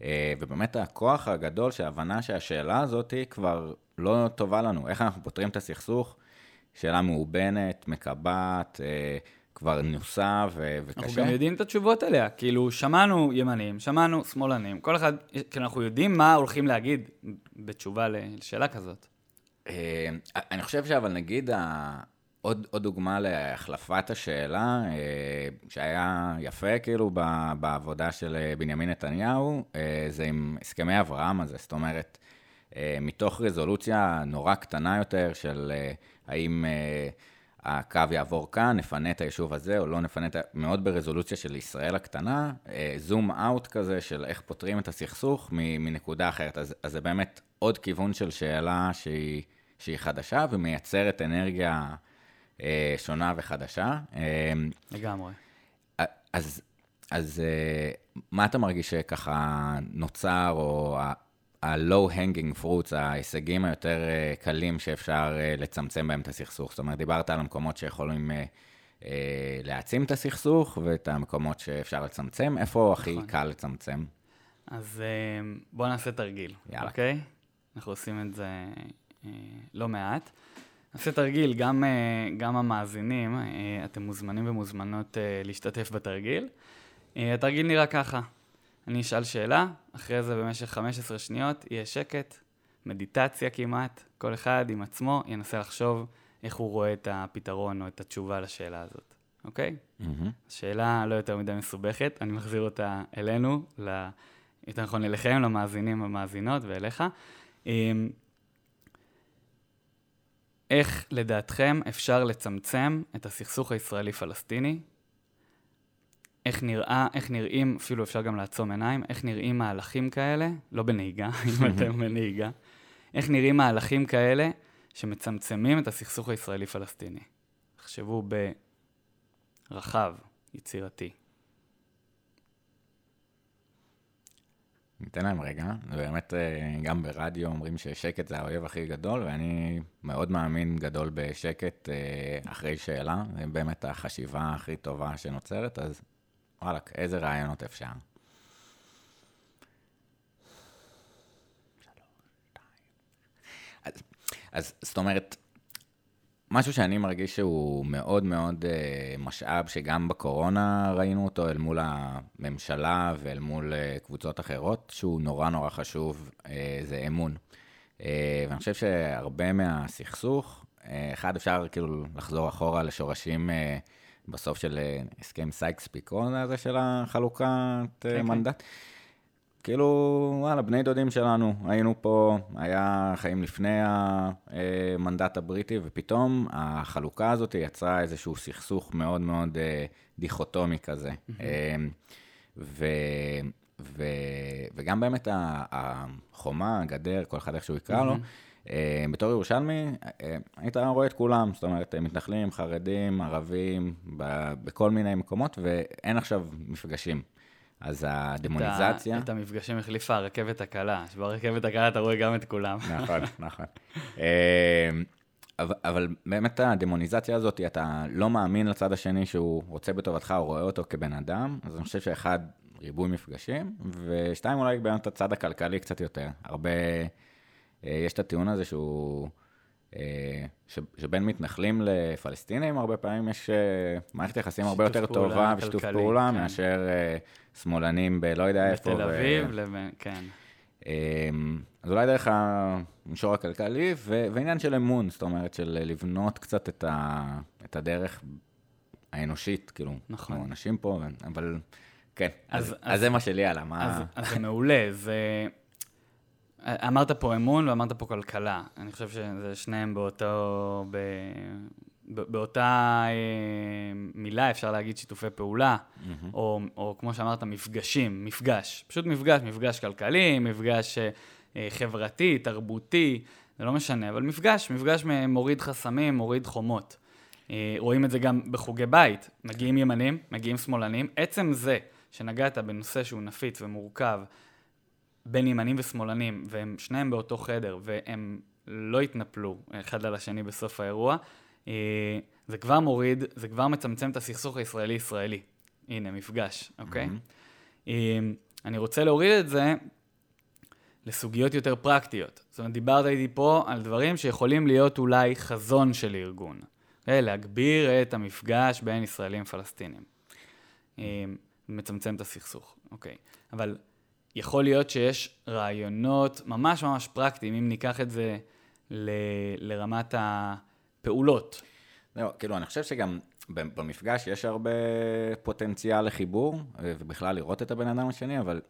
אה, ובאמת הכוח הגדול של ההבנה שהשאלה הזאת היא כבר לא טובה לנו. איך אנחנו פותרים את הסכסוך? שאלה מאובנת, מקבעת, אה, כבר נוסה ו- וקשה. אנחנו גם יודעים את התשובות עליה. כאילו, שמענו ימנים, שמענו שמאלנים, כל אחד, כאילו, אנחנו יודעים מה הולכים להגיד בתשובה לשאלה כזאת. אה, אני חושב שאבל נגיד, עוד, עוד דוגמה להחלפת השאלה, אה, שהיה יפה כאילו בעבודה של אה, בנימין נתניהו, אה, זה עם הסכמי אברהם הזה, זאת אומרת, מתוך רזולוציה נורא קטנה יותר של האם הקו יעבור כאן, נפנה את היישוב הזה או לא נפנה את ה... מאוד ברזולוציה של ישראל הקטנה, זום אאוט כזה של איך פותרים את הסכסוך מנקודה אחרת. אז, אז זה באמת עוד כיוון של שאלה שהיא, שהיא חדשה ומייצרת אנרגיה שונה וחדשה. אה, לגמרי. אז, אז אה, מה אתה מרגיש שככה נוצר, או ה-low hanging fruits, ההישגים היותר אה, קלים שאפשר אה, לצמצם בהם את הסכסוך? זאת אומרת, דיברת על המקומות שיכולים אה, אה, להעצים את הסכסוך, ואת המקומות שאפשר לצמצם. איפה הכי נכון. קל לצמצם? אז אה, בואו נעשה תרגיל, יאללה. אוקיי? אנחנו עושים את זה אה, לא מעט. נעשה תרגיל, גם, אה, גם המאזינים, אה, אתם מוזמנים ומוזמנות אה, להשתתף בתרגיל. התרגיל נראה ככה, אני אשאל שאלה, אחרי זה במשך 15 שניות יהיה שקט, מדיטציה כמעט, כל אחד עם עצמו ינסה לחשוב איך הוא רואה את הפתרון או את התשובה לשאלה הזאת, אוקיי? מהמם. שאלה לא יותר מדי מסובכת, אני מחזיר אותה אלינו, ל... יותר נכון אליכם, למאזינים המאזינות ואליך. איך לדעתכם אפשר לצמצם את הסכסוך הישראלי-פלסטיני? איך נראה, איך נראים, אפילו אפשר גם לעצום עיניים, איך נראים מהלכים כאלה, לא בנהיגה, (laughs) אם אתם (laughs) בנהיגה, איך נראים מהלכים כאלה שמצמצמים את הסכסוך הישראלי-פלסטיני? תחשבו ברחב, יצירתי. ניתן להם רגע, באמת אה, גם ברדיו אומרים ששקט זה האויב הכי גדול, ואני מאוד מאמין גדול בשקט אה, אחרי שאלה, זה באמת החשיבה הכי טובה שנוצרת, אז וואלכ, איזה רעיונות אפשר. אז, אז זאת אומרת, משהו שאני מרגיש שהוא מאוד מאוד אה, משאב, שגם בקורונה ראינו אותו אל מול הממשלה ואל מול אה, קבוצות אחרות, שהוא נורא נורא חשוב, אה, זה אמון. אה, ואני חושב שהרבה מהסכסוך, אה, אחד, אפשר כאילו לחזור אחורה לשורשים אה, בסוף של אה, הסכם סייקס-פיקון הזה של החלוקת אה, כן. מנדט. כאילו, וואלה, בני דודים שלנו, היינו פה, היה חיים לפני המנדט הבריטי, ופתאום החלוקה הזאת יצרה איזשהו סכסוך מאוד מאוד אה, דיכוטומי כזה. אה, ו, ו, וגם באמת החומה, הגדר, כל אחד איך שהוא יקרא לו, אה, בתור ירושלמי, אה, היית רואה את כולם, זאת אומרת, מתנחלים, חרדים, ערבים, בכל מיני מקומות, ואין עכשיו מפגשים. אז הדמוניזציה... את, ה- את המפגשים החליפה הרכבת הקלה, שברכבת הקלה אתה רואה גם את כולם. נכון, (laughs) נכון. אה, אבל, אבל באמת הדמוניזציה הזאת, אתה לא מאמין לצד השני שהוא רוצה בטובתך, הוא רואה אותו כבן אדם, אז אני חושב שאחד, ריבוי מפגשים, ושתיים, אולי באמת הצד הכלכלי קצת יותר. הרבה, אה, יש את הטיעון הזה שהוא, אה, ש, שבין מתנחלים לפלסטינים, הרבה פעמים יש מערכת יחסים הרבה יותר טובה ושיתוף פעולה כן. מאשר שמאלנים בלא יודע איפה. בתל ו- אביב, לבין, כן. אמ, אז אולי דרך המישור הכלכלי, ו- ועניין של אמון, זאת אומרת, של לבנות קצת את, ה- את הדרך האנושית, כאילו, נכון. אנחנו אנשים פה, אבל כן, אז, אז- אז, אז- אז זה מה שלי עלה, מה... אז, אז זה מעולה, זה... אמרת פה אמון ואמרת פה כלכלה. אני חושב שזה שניהם באותו... ב... באותה אה, מילה אפשר להגיד שיתופי פעולה, מהמם. או, או כמו שאמרת, מפגשים, מפגש. פשוט מפגש, מפגש כלכלי, מפגש אה, אה, חברתי, תרבותי, זה לא משנה, אבל מפגש, מפגש מוריד חסמים, מוריד חומות. אה, רואים את זה גם בחוגי בית, מגיעים ימנים, מגיעים שמאלנים. עצם זה שנגעת בנושא שהוא נפיץ ומורכב בין ימנים ושמאלנים, והם שניהם באותו חדר, והם לא התנפלו אחד על השני בסוף האירוע, זה כבר מוריד, זה כבר מצמצם את הסכסוך הישראלי-ישראלי. הנה, מפגש, אוקיי? אה, אני רוצה להוריד את זה לסוגיות יותר פרקטיות. זאת אומרת, דיברת איתי פה על דברים שיכולים להיות אולי חזון של ארגון. אוקיי? להגביר את המפגש בין ישראלים לפלסטינים. אה, מצמצם את הסכסוך, אוקיי. אבל יכול להיות שיש רעיונות ממש ממש פרקטיים, אם ניקח את זה ל- לרמת הפעולות. זהו, כאילו, אני חושב שגם במפגש יש הרבה פוטנציאל לחיבור, אה, ובכלל לראות את הבן אדם השני, אבל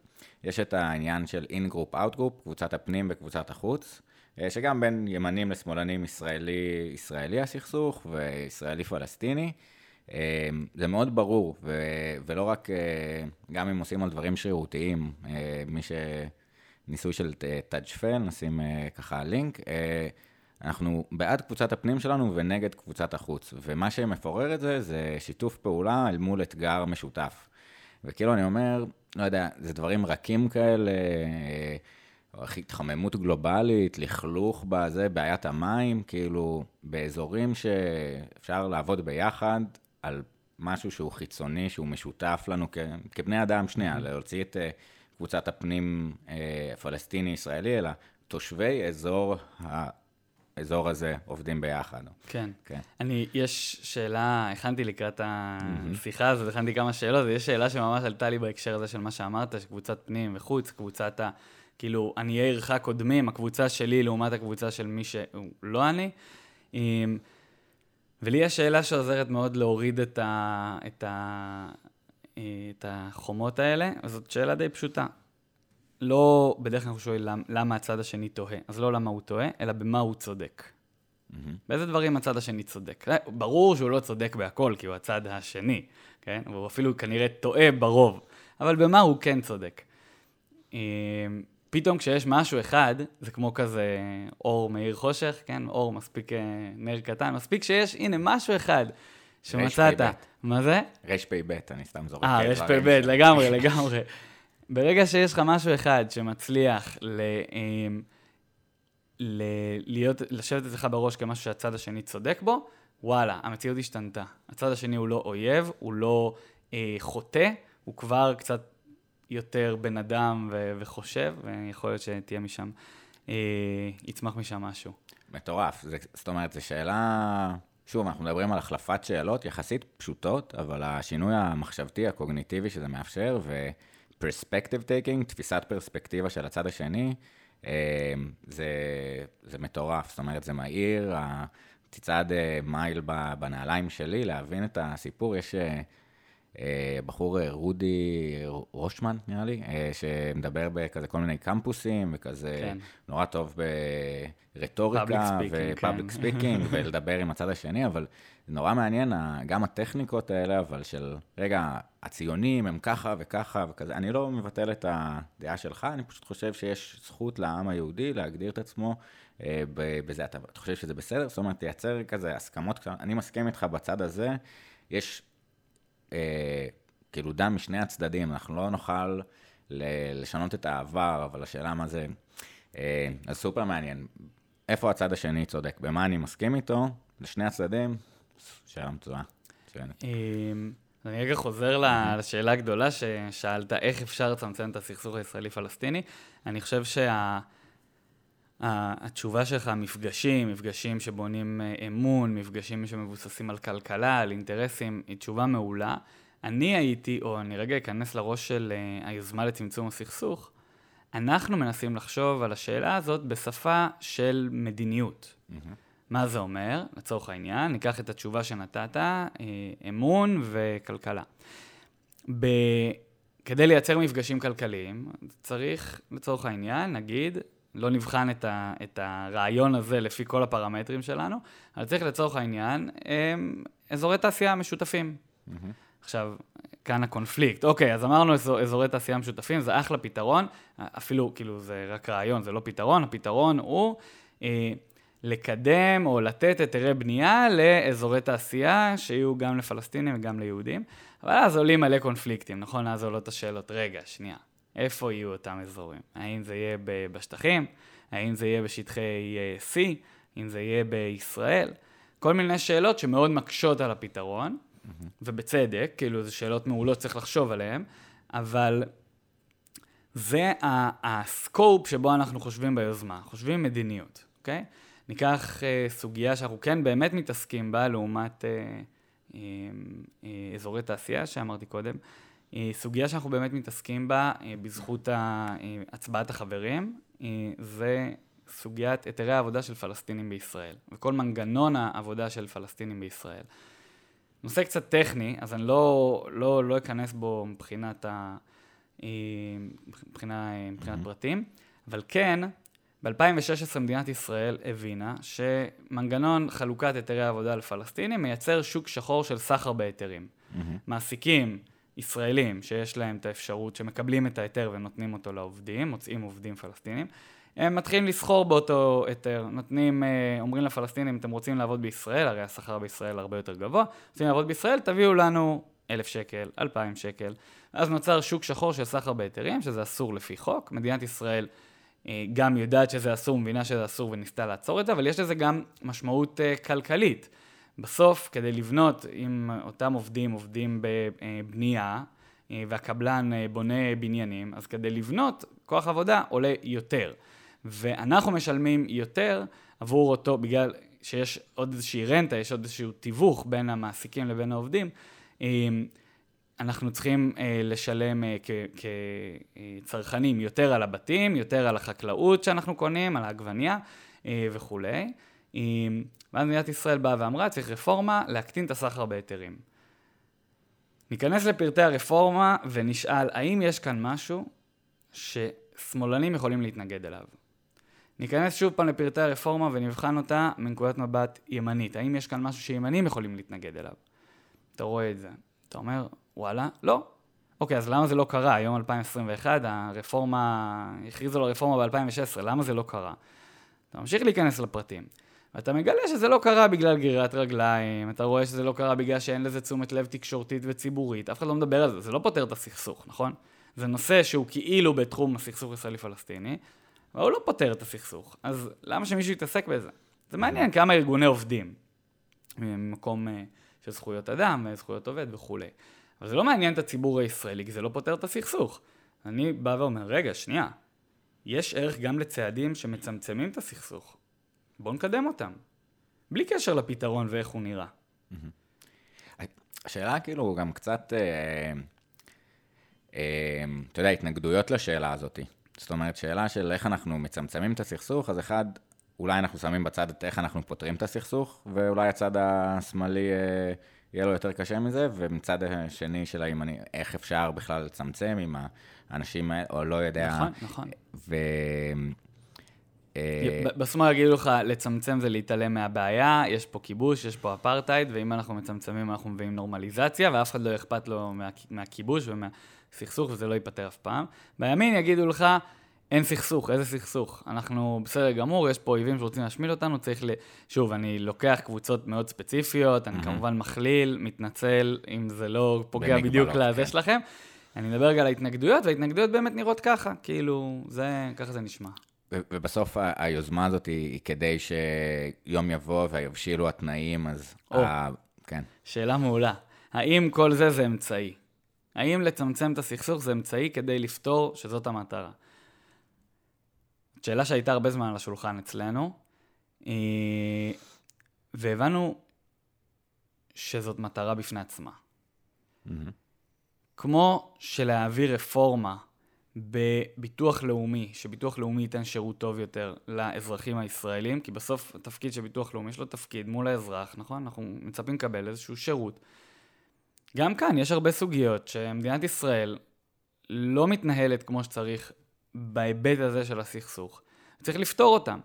יש את העניין של in-group, out-group, קבוצת הפנים וקבוצת החוץ, אה, שגם בין ימנים לשמאלנים ישראלי, ישראלי הסכסוך, וישראלי-פלסטיני. אה, זה מאוד ברור, ו- ולא רק, גם אם עושים על דברים שרירותיים, מי ש... ניסוי של טאג'פל, נשים ככה לינק. אה, אנחנו בעד קבוצת הפנים שלנו ונגד קבוצת החוץ, ומה שמפורר את זה, זה שיתוף פעולה אל מול אתגר משותף. וכאילו אני אומר, לא יודע, זה דברים רכים כאלה, אה, או התחממות גלובלית, לכלוך בזה, בעיית המים, כאילו, באזורים שאפשר לעבוד ביחד על משהו שהוא חיצוני, שהוא משותף לנו כ- כבני אדם, שנייה, להוציא את אה, קבוצת הפנים אה, הפלסטיני-ישראלי, אלא תושבי אזור האזור הזה עובדים ביחד. כן. כן. אני, יש שאלה, הכנתי לקראת השיחה הזאת, הכנתי כמה שאלות, ויש שאלה שממש עלתה לי בהקשר הזה של מה שאמרת, שקבוצת פנים וחוץ, קבוצת כאילו, עניי עירך קודמים, הקבוצה שלי לעומת הקבוצה של מי שהוא לא אני. אמ, ולי יש שאלה שעוזרת מאוד להוריד את, ה, את, ה, את החומות האלה, זאת שאלה די פשוטה. לא, בדרך כלל אנחנו שואלים למה, למה הצד השני טועה. אז לא למה הוא טועה, אלא במה הוא צודק. Mm-hmm. באיזה דברים הצד השני צודק. ברור שהוא לא צודק בהכל, כי הוא הצד השני, כן? והוא אפילו כנראה טועה ברוב. אבל במה הוא כן צודק. אמ, פתאום כשיש משהו אחד, זה כמו כזה אור מאיר חושך, כן? אור מספיק אה, נר קטן, מספיק שיש, הנה, משהו אחד שמצאת. מה זה? רפ"ב, אני סתם זורק. אה, רפ"ב, לגמרי, לגמרי. ברגע שיש לך משהו אחד שמצליח ל... אמ, ל... להיות, לשבת אצלך בראש כמשהו שהצד השני צודק בו, וואלה, המציאות השתנתה. הצד השני הוא לא אויב, הוא לא אה, חוטא, הוא כבר קצת יותר בן אדם ו- וחושב, ויכול להיות שתהיה משם, אה, יצמח משם משהו. מטורף. זה, זאת אומרת, זו שאלה... שוב, אנחנו מדברים על החלפת שאלות יחסית פשוטות, אבל השינוי המחשבתי, הקוגניטיבי שזה מאפשר, ו-perspective taking, תפיסת פרספקטיבה של הצד השני, אה, זה, זה מטורף. זאת אומרת, זה מהיר, תצעד אה, מייל בנעליים שלי, להבין את הסיפור. יש... אה, בחור אה, רודי רוכמן, נראה לי, אה, שמדבר בכזה כל מיני קמפוסים, וכזה כן. נורא טוב ברטוריקה ו public speaking, כן. (laughs) ולדבר עם הצד השני, אבל זה נורא מעניין, גם הטכניקות האלה, אבל של, רגע, הציונים הם ככה וככה וכזה, אני לא מבטל את הדעה שלך, אני פשוט חושב שיש זכות לעם היהודי להגדיר את עצמו בזה. אתה, אתה חושב שזה בסדר? זאת אומרת, תייצר כזה הסכמות, אני מסכים איתך בצד הזה, יש אה, כאילו דם משני הצדדים, אנחנו לא נוכל לשנות את העבר, אבל השאלה מה זה... אה, אז סופר מעניין. איפה הצד השני צודק? במה אני מסכים איתו? לשני הצדדים? שאלה מצויה. אמ, אני רגע חוזר לשאלה הגדולה ששאלת, איך אפשר לצמצם את הסכסוך הישראלי-פלסטיני. אני חושב שהתשובה שה... שלך, מפגשים, מפגשים שבונים אה, אמון, מפגשים שמבוססים על כלכלה, על אינטרסים, היא תשובה מעולה. אני הייתי, או אני רגע אכנס לראש של uh, היוזמה לצמצום הסכסוך, אנחנו מנסים לחשוב על השאלה הזאת בשפה של מדיניות. Mm-hmm. מה זה אומר? לצורך העניין, ניקח את התשובה שנתת, אה, אמון וכלכלה. ב... כדי לייצר מפגשים כלכליים, צריך, לצורך העניין, נגיד, לא נבחן את, ה, את הרעיון הזה לפי כל הפרמטרים שלנו, אבל צריך לצורך העניין הם, אזורי תעשייה משותפים. Mm-hmm. עכשיו, כאן הקונפליקט. אוקיי, אז אמרנו אזור, אזורי תעשייה משותפים, זה אחלה פתרון, אפילו, כאילו, זה רק רעיון, זה לא פתרון, הפתרון הוא אה, לקדם או לתת היתרי בנייה לאזורי תעשייה שיהיו גם לפלסטינים וגם ליהודים, אבל אז עולים מלא קונפליקטים, נכון? אז עולות השאלות, רגע, שנייה, איפה יהיו אותם אזורים? האם זה יהיה בשטחים? האם זה יהיה בשטחי אה, C? אם זה יהיה בישראל? כל מיני שאלות שמאוד מקשות על הפתרון. mm-hmm. ובצדק, כאילו, זה שאלות מעולות, צריך לחשוב עליהן, אבל זה הסקופ שבו אנחנו חושבים ביוזמה, חושבים מדיניות, אוקיי? ניקח uh, סוגיה שאנחנו כן באמת מתעסקים בה, לעומת uh, uh, uh, אזורי תעשייה שאמרתי קודם, סוגיה שאנחנו באמת מתעסקים בה uh, בזכות הצבעת החברים, זה סוגיית היתרי העבודה של פלסטינים בישראל, וכל מנגנון העבודה של פלסטינים בישראל. נושא קצת טכני, אז אני לא, לא, לא אכנס בו מבחינת, ה, אה, מבחינה, מבחינת mm-hmm. פרטים, אבל כן, ב-2016 מדינת ישראל הבינה שמנגנון חלוקת היתרי עבודה לפלסטינים מייצר שוק שחור של סחר בהיתרים. Mm-hmm. מעסיקים ישראלים שיש להם את האפשרות, שמקבלים את ההיתר ונותנים אותו לעובדים, מוצאים עובדים פלסטינים, הם מתחילים לסחור באותו היתר, נותנים, אה, אומרים לפלסטינים, אתם רוצים לעבוד בישראל, הרי השכר בישראל הרבה יותר גבוה, רוצים לעבוד בישראל, תביאו לנו אלף שקל, אלפיים שקל. אז נוצר שוק שחור של סחר בהיתרים, שזה אסור לפי חוק. מדינת ישראל אה, גם יודעת שזה אסור, מבינה שזה אסור וניסתה לעצור את זה, אבל יש לזה גם משמעות אה, כלכלית. בסוף, כדי לבנות, אם אותם עובדים עובדים בבנייה, והקבלן בונה בניינים, אז כדי לבנות, כוח עבודה עולה יותר. ואנחנו משלמים יותר עבור אותו, בגלל שיש עוד איזושהי רנטה, יש עוד איזשהו תיווך בין המעסיקים לבין העובדים. אמ, אנחנו צריכים אה, לשלם אה, כצרכנים יותר על הבתים, יותר על החקלאות שאנחנו קונים, על העגבנייה אה, וכולי. ואז מדינת ישראל באה ואמרה, צריך רפורמה להקטין את הסחר בהיתרים. ניכנס לפרטי הרפורמה ונשאל, האם יש כאן משהו ששמאלנים יכולים להתנגד אליו? ניכנס שוב פעם לפרטי הרפורמה ונבחן אותה מנקודת מבט ימנית. האם יש כאן משהו שימנים יכולים להתנגד אליו? אתה רואה את זה. אתה אומר, וואלה, לא. אוקיי, אז למה זה לא קרה? היום 2021, הרפורמה, הכריזו על הרפורמה ב-2016, למה זה לא קרה? אתה ממשיך להיכנס לפרטים. ואתה מגלה שזה לא קרה בגלל גרירת רגליים, אתה רואה שזה לא קרה בגלל שאין לזה תשומת לב תקשורתית וציבורית, אף אחד לא מדבר על זה, זה לא פותר את הסכסוך, נכון? זה נושא שהוא כאילו בתחום הסכסוך ישראלי-פלסטיני, אבל הוא לא פותר את הסכסוך, אז למה שמישהו יתעסק בזה? זה מעניין כמה ארגוני עובדים, ממקום אה, של זכויות אדם, זכויות עובד וכולי. אבל זה לא מעניין את הציבור הישראלי, כי זה לא פותר את הסכסוך. אני בא ואומר, רגע, שנייה, יש ערך גם לצעדים שמצמצמים את הסכסוך. בואו נקדם אותם. בלי קשר לפתרון ואיך הוא נראה. השאלה כאילו גם קצת, אה, אה, אתה יודע, התנגדויות לשאלה הזאת. זאת אומרת, שאלה של איך אנחנו מצמצמים את הסכסוך, אז אחד, אולי אנחנו שמים בצד את איך אנחנו פותרים את הסכסוך, ואולי הצד השמאלי אה, יהיה לו יותר קשה מזה, ומצד השני של הימני, איך אפשר בכלל לצמצם עם האנשים האלה, או לא יודע. נכון, נכון. ו... אה, בשמאל יגידו לך, לצמצם זה להתעלם מהבעיה, יש פה כיבוש, יש פה אפרטהייד, ואם אנחנו מצמצמים אנחנו מביאים נורמליזציה, ואף אחד לא אכפת לו מה, מהכיבוש ומהסכסוך, וזה לא ייפתר אף פעם. בימין יגידו לך, אין סכסוך, איזה סכסוך? אנחנו בסדר גמור, יש פה אויבים שרוצים להשמיד אותנו, צריך ל... שוב, אני לוקח קבוצות מאוד ספציפיות, אני mm-hmm. כמובן מכליל, מתנצל אם זה לא פוגע בדיוק לזה כן. שלכם. אני מדבר רגע על ההתנגדויות, וההתנגדויות באמת נראות ככה, כאילו, זה, ככה זה נשמע. ובסוף היוזמה הזאת היא כדי שיום יבוא ויבשילו התנאים, אז... או, ה... כן. שאלה מעולה. האם כל זה זה אמצעי? האם לצמצם את הסכסוך זה אמצעי כדי לפתור שזאת המטרה? שאלה שהייתה הרבה זמן על השולחן אצלנו, אה, והבנו שזאת מטרה בפני עצמה. Mm-hmm. כמו שלהעביר רפורמה בביטוח לאומי, שביטוח לאומי ייתן שירות טוב יותר לאזרחים הישראלים, כי בסוף התפקיד של ביטוח לאומי יש לו תפקיד מול האזרח, נכון? אנחנו מצפים לקבל איזשהו שירות. גם כאן יש הרבה סוגיות שמדינת ישראל לא מתנהלת כמו שצריך בהיבט הזה של הסכסוך. צריך לפתור אותם.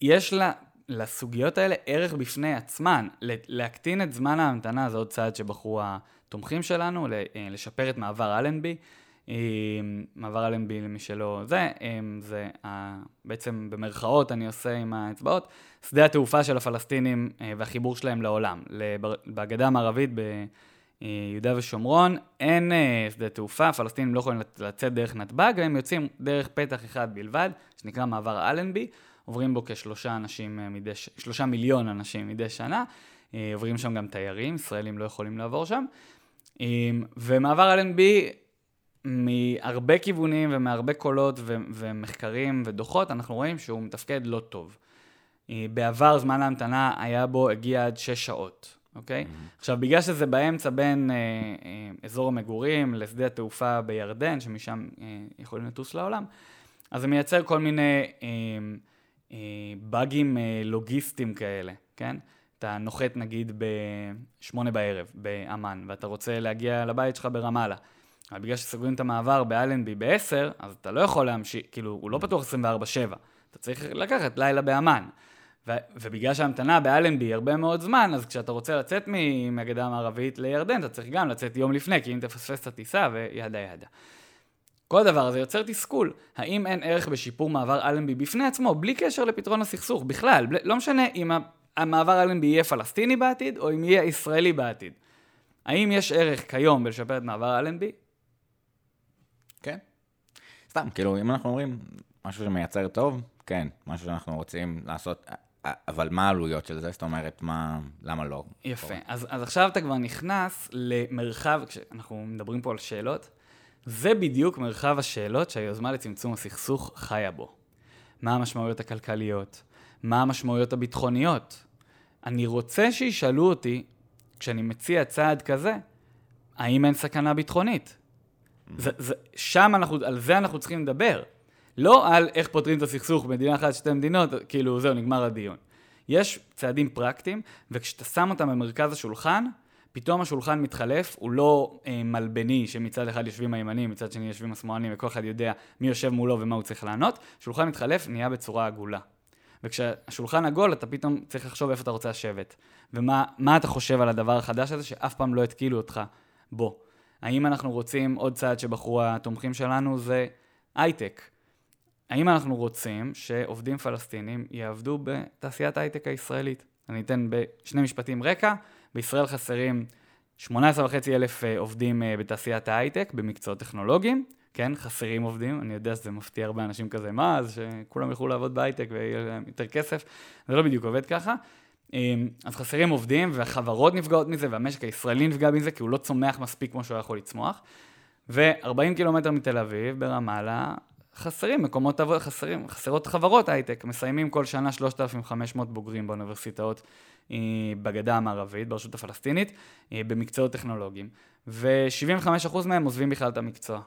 יש לה, לסוגיות האלה ערך בפני עצמן. להקטין את זמן ההמתנה זה עוד צעד שבחרו התומכים שלנו, לשפר את מעבר אלנבי. מעבר אלנבי למי שלא זה, זה בעצם במרכאות אני עושה עם האצבעות, שדה התעופה של הפלסטינים אה, והחיבור שלהם לעולם. בגדה המערבית ביהודה ושומרון אין אה, שדה תעופה, הפלסטינים לא יכולים לצאת דרך נתב"ג, הם יוצאים דרך פתח אחד בלבד, שנקרא מעבר אלנבי, עוברים בו כשלושה אנשים אה, מדי, שלושה מיליון אנשים מדי שנה, עוברים שם גם תיירים, ישראלים לא יכולים לעבור שם. ומעבר אלנבי מהרבה כיוונים ומהרבה קולות ו- ומחקרים ודוחות, אנחנו רואים שהוא מתפקד לא טוב. אה, בעבר זמן ההמתנה היה בו, הגיע עד 6 שעות, אוקיי? Mm-hmm. עכשיו, בגלל שזה באמצע בין אה, אה, אזור המגורים לשדה התעופה בירדן, שמשם אה, יכולים לטוס לעולם, אז זה מייצר כל מיני אה, אה, באגים אה, לוגיסטיים כאלה, כן? אתה נוחת נגיד ב-8 בערב באמ"ן, ואתה רוצה להגיע לבית שלך ברמאללה. אבל בגלל שסוגרים את המעבר באלנבי ב-10, אז אתה לא יכול להמשיך, כאילו, הוא לא פתוח 24-7. אתה צריך לקחת לילה באמ"ן. ו- ובגלל שההמתנה באלנבי היא הרבה מאוד זמן, אז כשאתה רוצה לצאת מהגדה המערבית לירדן, אתה צריך גם לצאת יום לפני, כי אם תפספס את הטיסה וידה ידה. כל הדבר הזה יוצר תסכול. האם אין ערך בשיפור מעבר אלנבי בפני עצמו, בלי קשר לפתרון הסכסוך, בכלל, לא משנה אם המעבר אלנבי יהיה פלסטיני בעתיד, או אם יהיה ישראלי בעתיד. האם יש ערך כיום בלשפר את מעבר אלנבי? כן. סתם, כאילו, אם אנחנו אומרים משהו שמייצר טוב, כן, משהו שאנחנו רוצים לעשות, אבל מה העלויות של זה? זאת אומרת, מה, למה לא? יפה. אז, אז עכשיו אתה כבר נכנס למרחב, כשאנחנו מדברים פה על שאלות, זה בדיוק מרחב השאלות שהיוזמה לצמצום הסכסוך חיה בו. מה המשמעויות הכלכליות? מה המשמעויות הביטחוניות? אני רוצה שישאלו אותי, כשאני מציע צעד כזה, האם אין סכנה ביטחונית? זה, זה, שם אנחנו, על זה אנחנו צריכים לדבר. לא על איך פותרים את הסכסוך במדינה אחת, שתי מדינות, כאילו זהו, נגמר הדיון. יש צעדים פרקטיים, וכשאתה שם אותם במרכז השולחן, פתאום השולחן מתחלף, הוא לא אה, מלבני, שמצד אחד יושבים הימנים, מצד שני יושבים השמאלנים, וכל אחד יודע מי יושב מולו ומה הוא צריך לענות. שולחן מתחלף, נהיה בצורה עגולה. וכשהשולחן עגול, אתה פתאום צריך לחשוב איפה אתה רוצה לשבת. ומה אתה חושב על הדבר החדש הזה, שאף פעם לא התקילו אותך בו. האם אנחנו רוצים, עוד צעד שבחרו התומכים שלנו, זה הייטק. האם אנחנו רוצים שעובדים פלסטינים יעבדו בתעשיית ההייטק הישראלית? אני אתן בשני משפטים רקע. בישראל חסרים 18.5 אלף אה, עובדים אה, בתעשיית ההייטק, במקצועות טכנולוגיים. כן, חסרים עובדים, אני יודע שזה מפתיע הרבה אנשים כזה, מה, אז שכולם יוכלו לעבוד בהייטק ויהיה להם יותר כסף, זה לא בדיוק עובד ככה. אמ, אז חסרים עובדים, והחברות נפגעות מזה, והמשק הישראלי נפגע מזה, כי הוא לא צומח מספיק כמו שהוא יכול לצמוח. ו-40 קילומטר מתל אביב, ברמאללה, חסרים מקומות עבודה, חסרים, חסרות חברות הייטק. מסיימים כל שנה 3,500 בוגרים באוניברסיטאות אה, בגדה המערבית, ברשות הפלסטינית, אה, במקצועות טכנולוגיים. ו-75% מהם עוזבים בכלל את המקצוע.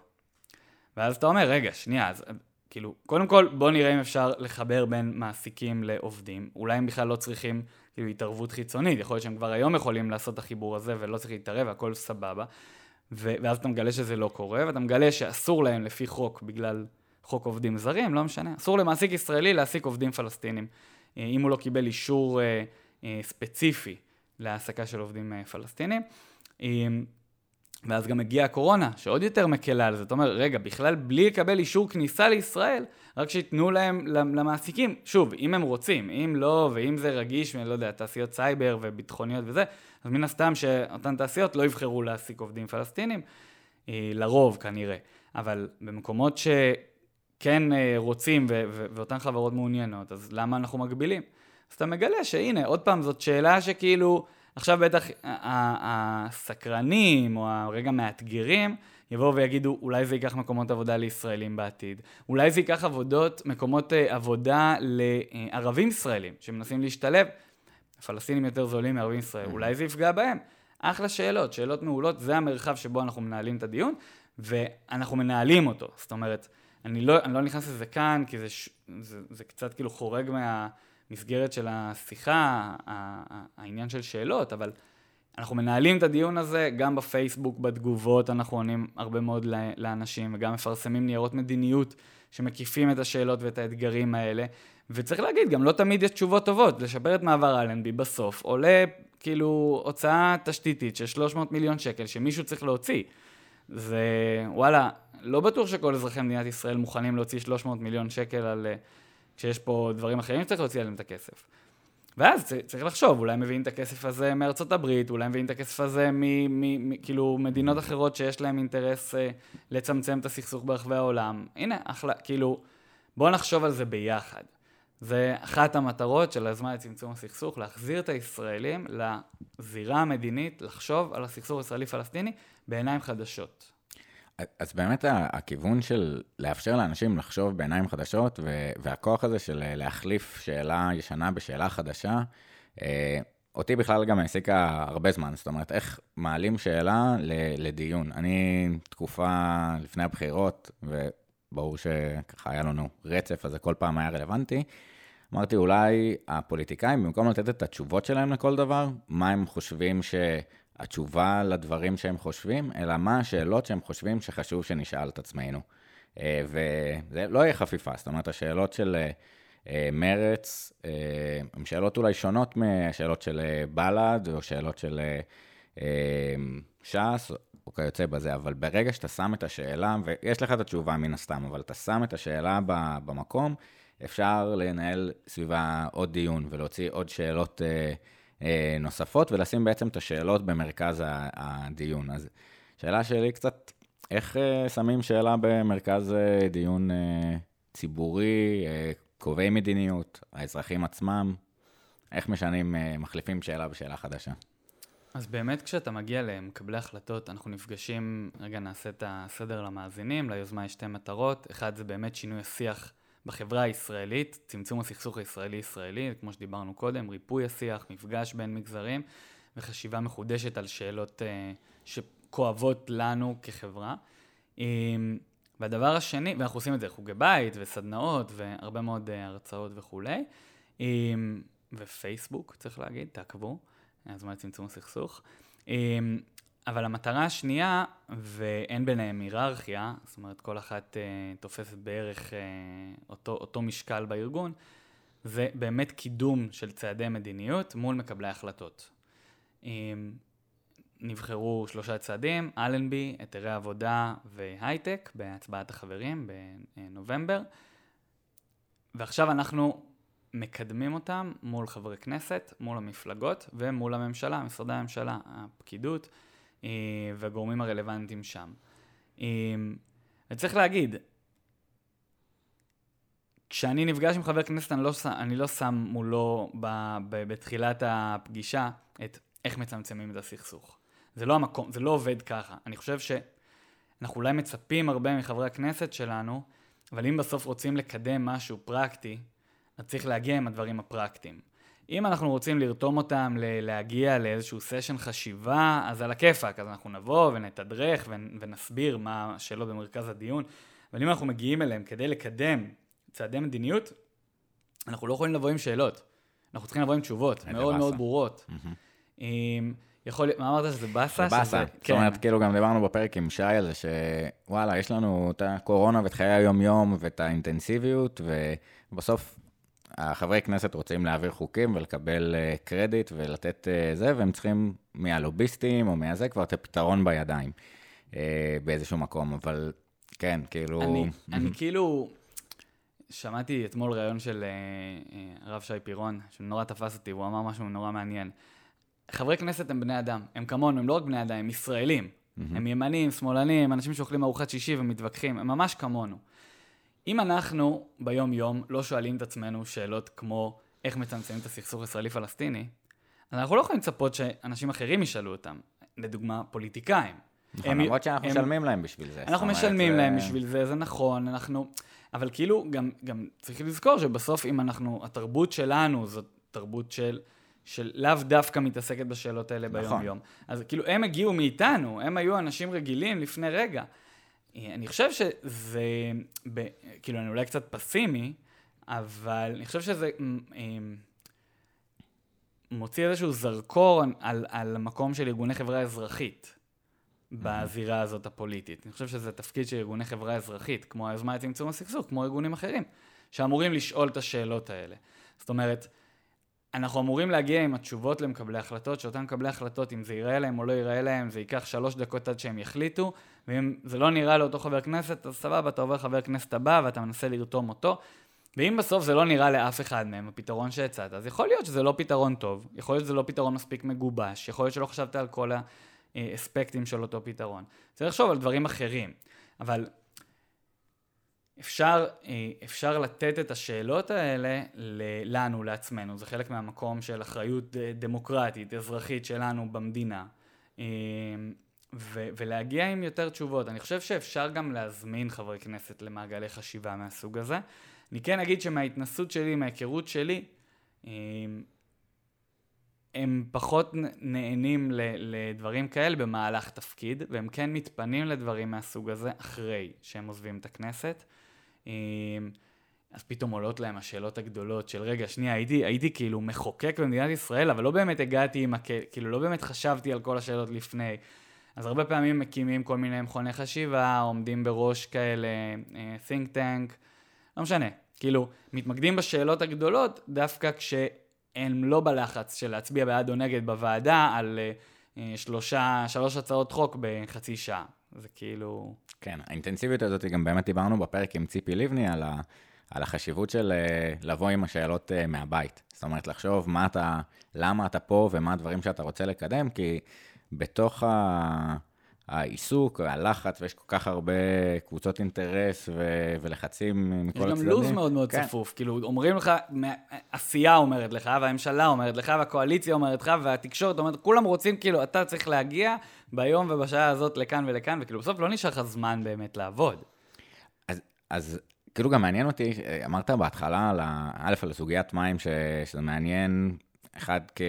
ואז אתה אומר, רגע, שנייה, אז כאילו, קודם כל, בוא נראה אם אפשר לחבר בין מעסיקים לעובדים. אולי הם בכלל לא צריכים כאילו התערבות חיצונית, יכול להיות שהם כבר היום יכולים לעשות את החיבור הזה ולא צריך להתערב, הכל סבבה. ו- ואז אתה מגלה שזה לא קורה, ואתה מגלה שאסור להם לפי חוק, בגלל חוק עובדים זרים, לא משנה, אסור למעסיק ישראלי להעסיק עובדים פלסטינים. אה, אם הוא לא קיבל אישור אה, אה, ספציפי להעסקה של עובדים פלסטינים. ואז גם הגיעה הקורונה, שעוד יותר מקלה על זה. אתה אומר, רגע, בכלל בלי לקבל אישור כניסה לישראל, רק שייתנו להם, למעסיקים, שוב, אם הם רוצים, אם לא, ואם זה רגיש, אני לא יודע, תעשיות סייבר וביטחוניות וזה, אז מן הסתם שאותן תעשיות לא יבחרו להעסיק עובדים פלסטינים, אה, לרוב כנראה. אבל במקומות שכן אה, רוצים ו- ו- ואותן חברות מעוניינות, אז למה אנחנו מגבילים? אז אתה מגלה שהנה, עוד פעם, זאת שאלה שכאילו... עכשיו בטח הסקרנים או הרגע מאתגרים יבואו ויגידו אולי זה ייקח מקומות עבודה לישראלים בעתיד, אולי זה ייקח עבודות, מקומות אה, עבודה לערבים ישראלים שמנסים להשתלב, פלסטינים יותר זולים מערבים ישראלים, אולי זה יפגע בהם. אחלה שאלות, שאלות מעולות, זה המרחב שבו אנחנו מנהלים את הדיון, ואנחנו מנהלים אותו. זאת אומרת, אני לא, אני לא נכנס לזה כאן, כי זה, זה, זה קצת כאילו חורג מה... המסגרת של השיחה, העניין של שאלות, אבל אנחנו מנהלים את הדיון הזה גם בפייסבוק, בתגובות, אנחנו עונים הרבה מאוד לאנשים, וגם מפרסמים ניירות מדיניות שמקיפים את השאלות ואת האתגרים האלה. וצריך להגיד, גם לא תמיד יש תשובות טובות. לשפר את מעבר אלנבי בסוף עולה כאילו הוצאה תשתיתית של 300 מיליון שקל שמישהו צריך להוציא. זה, וואלה, לא בטוח שכל אזרחי מדינת ישראל מוכנים להוציא 300 מיליון שקל על כשיש פה דברים אחרים שצריך להוציא עליהם את הכסף. ואז צריך לחשוב, אולי מביאים את הכסף הזה מארצות הברית, אולי מביאים את הכסף הזה מכאילו מדינות אחרות שיש להם אינטרס אה, לצמצם את הסכסוך ברחבי העולם. הנה, אחלה, כאילו, בואו נחשוב על זה ביחד. זה אחת המטרות של היוזמה לצמצום הסכסוך, להחזיר את הישראלים לזירה המדינית, לחשוב על הסכסוך הישראלי-פלסטיני בעיניים חדשות. אז באמת הכיוון של לאפשר לאנשים לחשוב בעיניים חדשות, והכוח הזה של להחליף שאלה ישנה בשאלה חדשה, אה, אותי בכלל גם העסיקה הרבה זמן, זאת אומרת, איך מעלים שאלה לדיון. אני תקופה לפני הבחירות, וברור שככה היה לנו רצף, אז זה כל פעם היה רלוונטי. אמרתי, אולי הפוליטיקאים, במקום לתת את התשובות שלהם לכל דבר, מה הם חושבים ש... התשובה לדברים שהם חושבים, אלא מה השאלות שהם חושבים שחשוב שנשאל את עצמנו. אה, וזה לא יהיה חפיפה, זאת אומרת, השאלות של אה, אה, מרץ הן שאלות אולי שונות מהשאלות של בל"ד, או שאלות של ש"ס, או כיוצא בזה, אבל ברגע שאתה שם את השאלה, ויש לך את התשובה מן הסתם, אבל אתה שם את השאלה במקום, אפשר לנהל סביבה עוד דיון ולהוציא עוד שאלות אה, נוספות, ולשים בעצם את השאלות במרכז הדיון. אז שאלה שלי קצת, איך אה, שמים שאלה במרכז אה, דיון ציבורי, קובעי מדיניות, האזרחים עצמם, איך משנים, מחליפים שאלה בשאלה חדשה? אז באמת כשאתה מגיע למקבלי החלטות, אנחנו נפגשים, רגע נעשה את הסדר למאזינים, ליוזמה יש שתי מטרות, אחד זה באמת שינוי השיח בחברה הישראלית, צמצום הסכסוך הישראלי-ישראלי, כמו שדיברנו קודם, ריפוי השיח, מפגש בין מגזרים וחשיבה מחודשת על שאלות uh, כואבות לנו כחברה. אמ, והדבר השני, ואנחנו עושים את זה חוגי בית וסדנאות והרבה מאוד אה, הרצאות וכולי, אמ, ופייסבוק, צריך להגיד, תעקבו, הזמן לצמצום הסכסוך. אבל המטרה השנייה, ואין ביניהם היררכיה, זאת אומרת כל אחת uh, תופסת בערך uh, אותו, אותו משקל בארגון, זה באמת קידום של צעדי מדיניות מול מקבלי החלטות. Um, נבחרו שלושה צעדים, אלנבי, היתרי עבודה והייטק בהצבעת החברים בנובמבר, ועכשיו אנחנו מקדמים אותם מול חברי כנסת, מול המפלגות ומול הממשלה, משרדי הממשלה, הפקידות. אה, והגורמים הרלוונטיים שם. אה, וצריך להגיד, כשאני נפגש עם חבר כנסת, אני לא, אני לא שם מולו ב, ב, בתחילת הפגישה את איך מצמצמים את הסכסוך. זה לא המקום, זה לא עובד ככה. אני חושב שאנחנו אולי מצפים הרבה מחברי הכנסת שלנו, אבל אם בסוף רוצים לקדם משהו פרקטי, אז צריך להגיע עם הדברים הפרקטיים. אם אנחנו רוצים לרתום אותם להגיע לאיזשהו סשן חשיבה, אז על הכיפאק, אז אנחנו נבוא ונתדרך ונסביר מה השאלות במרכז הדיון, אבל אם אנחנו מגיעים אליהם כדי לקדם צעדי מדיניות, אנחנו לא יכולים לבוא עם שאלות, אנחנו צריכים לבוא עם תשובות מאוד באסה. מאוד ברורות. Mm-hmm. יכול להיות, מה אמרת שזה באסה? זה באסה, זאת אומרת, כן. כאילו גם דיברנו בפרק עם שי על זה שוואלה, יש לנו את הקורונה ואת חיי היום-יום ואת האינטנסיביות, ובסוף החברי כנסת רוצים להעביר חוקים ולקבל uh, קרדיט ולתת uh, זה, והם צריכים מהלוביסטים או מהזה כבר את הפתרון בידיים uh, באיזשהו מקום, אבל כן, כאילו... אני, אני כאילו... שמעתי אתמול ראיון של הרב שי פירון, שנורא תפס אותי, הוא אמר משהו נורא מעניין. חברי כנסת הם בני אדם, הם כמונו, הם לא רק בני אדם, הם ישראלים. Mm-hmm. הם ימנים, שמאלנים, אנשים שאוכלים ארוחת שישי ומתווכחים, הם ממש כמונו. אם אנחנו ביום-יום לא שואלים את עצמנו שאלות כמו איך מצמצמים את הסכסוך הישראלי-פלסטיני, אנחנו לא יכולים לצפות שאנשים אחרים ישאלו אותם. לדוגמה, פוליטיקאים. נכון, למרות שאנחנו משלמים להם בשביל זה. אנחנו משלמים זה... להם בשביל זה, זה נכון, אנחנו... אבל כאילו, גם, גם צריך לזכור שבסוף אם אנחנו, התרבות שלנו זאת תרבות של, של לאו דווקא מתעסקת בשאלות האלה נכון. ביום-יום. אז כאילו, הם הגיעו מאיתנו, הם היו אנשים רגילים לפני רגע. אני חושב שזה, ב, כאילו, אני אולי קצת פסימי, אבל אני חושב שזה מוציא איזשהו זרקור על, על המקום של ארגוני חברה אזרחית בזירה הזאת הפוליטית. אני חושב שזה תפקיד של ארגוני חברה אזרחית, כמו היוזמה לצמצום הסכסוך, כמו ארגונים אחרים, שאמורים לשאול את השאלות האלה. זאת אומרת, אנחנו אמורים להגיע עם התשובות למקבלי החלטות, שאותם מקבלי החלטות, אם זה ייראה להם או לא ייראה להם, זה ייקח שלוש דקות עד שהם יחליטו, ואם זה לא נראה לאותו חבר כנסת, אז סבבה, אתה עובר חבר כנסת הבא ואתה מנסה לרתום אותו. ואם בסוף זה לא נראה לאף אחד מהם, הפתרון שהצעת, אז יכול להיות שזה לא פתרון טוב, יכול להיות שזה לא פתרון מספיק מגובש, יכול להיות שלא חשבת על כל האספקטים של אותו פתרון. צריך לחשוב על דברים אחרים, אבל אפשר, אה, אפשר לתת את השאלות האלה לנו, לעצמנו, זה חלק מהמקום של אחריות אה, דמוקרטית, אזרחית שלנו במדינה. אה, ו- ולהגיע עם יותר תשובות. אני חושב שאפשר גם להזמין חברי כנסת למעגלי חשיבה מהסוג הזה. אני כן אגיד שמההתנסות שלי, מההיכרות שלי, הם פחות נהנים לדברים כאלה במהלך תפקיד, והם כן מתפנים לדברים מהסוג הזה אחרי שהם עוזבים את הכנסת. אז פתאום עולות להם השאלות הגדולות של רגע, שנייה, הייתי, הייתי כאילו מחוקק במדינת ישראל, אבל לא באמת הגעתי עם הכ... כאילו לא באמת חשבתי על כל השאלות לפני. אז הרבה פעמים מקימים כל מיני מכוני חשיבה, עומדים בראש כאלה, אה, think tank, לא משנה. כאילו, מתמקדים בשאלות הגדולות דווקא כשהם לא בלחץ של להצביע בעד או נגד בוועדה על אה, שלושה, שלוש הצעות חוק בחצי שעה. זה כאילו... כן, האינטנסיביות הזאת, גם באמת דיברנו בפרק עם ציפי לבני על, ה, על החשיבות של אה, לבוא עם השאלות מהבית. זאת אומרת, לחשוב מה אתה, למה אתה פה ומה הדברים שאתה רוצה לקדם, כי בתוך ה... העיסוק, הלחץ, ויש כל כך הרבה קבוצות אינטרס ו- ולחצים מכל הצדדים. יש גם לו"ז מאוד מאוד כן. צפוף, כאילו אומרים לך, עשייה אומרת לך, והממשלה אומרת לך, והקואליציה אומרת לך, והתקשורת אומרת, כולם רוצים, כאילו, אתה צריך להגיע ביום ובשעה הזאת לכאן ולכאן, וכאילו בסוף לא נשאר לך זמן באמת לעבוד. אז, אז כאילו גם מעניין אותי, אמרת בהתחלה, על ה, א', על סוגיית מים, ש, שזה מעניין, אחד כ...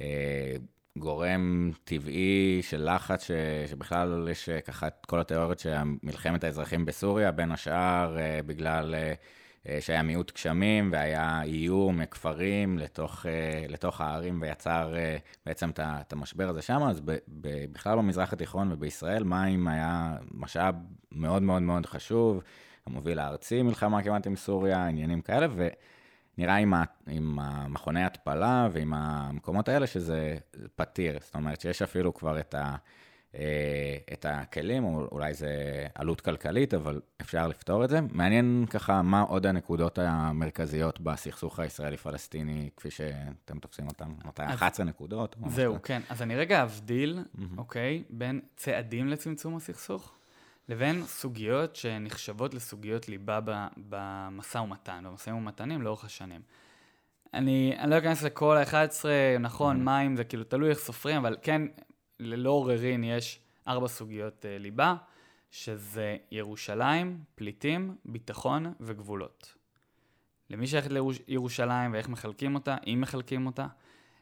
אה, טבעי של לחץ, ש, שבכלל יש אה, ככה את כל התיאוריות של מלחמת האזרחים בסוריה, בין השאר אה, בגלל שהיה מיעוט גשמים והיה איום מכפרים לתוך, לתוך הערים ויצר בעצם את המשבר הזה שם, אז ב, ב, בכלל במזרח התיכון ובישראל מים היה משאב מאוד מאוד מאוד חשוב, המוביל הארצי מלחמה כמעט עם סוריה, עניינים כאלה, ו... נראה עם, ה, עם המכוני התפלה ועם המקומות האלה שזה פתיר. זאת אומרת שיש אפילו כבר את, ה, אה, את הכלים, או אולי זה עלות כלכלית, אבל אפשר לפתור את זה. מעניין ככה מה עוד הנקודות המרכזיות בסכסוך הישראלי-פלסטיני, כפי שאתם תופסים אותם, מתי 11 נקודות? זהו, כן. אז אני רגע אבדיל. אוקיי, בין צעדים לצמצום הסכסוך. לבין סוגיות שנחשבות לסוגיות ליבה במשא ומתן, במשאים ומתנים לאורך השנים. אני, אני לא אכנס לכל ה-11, נכון. מים, זה כאילו תלוי איך סופרים, אבל כן, ללא עוררין יש ארבע סוגיות uh, ליבה, שזה ירושלים, פליטים, ביטחון וגבולות. למי שייכת לירושלים ואיך מחלקים אותה, אם מחלקים אותה,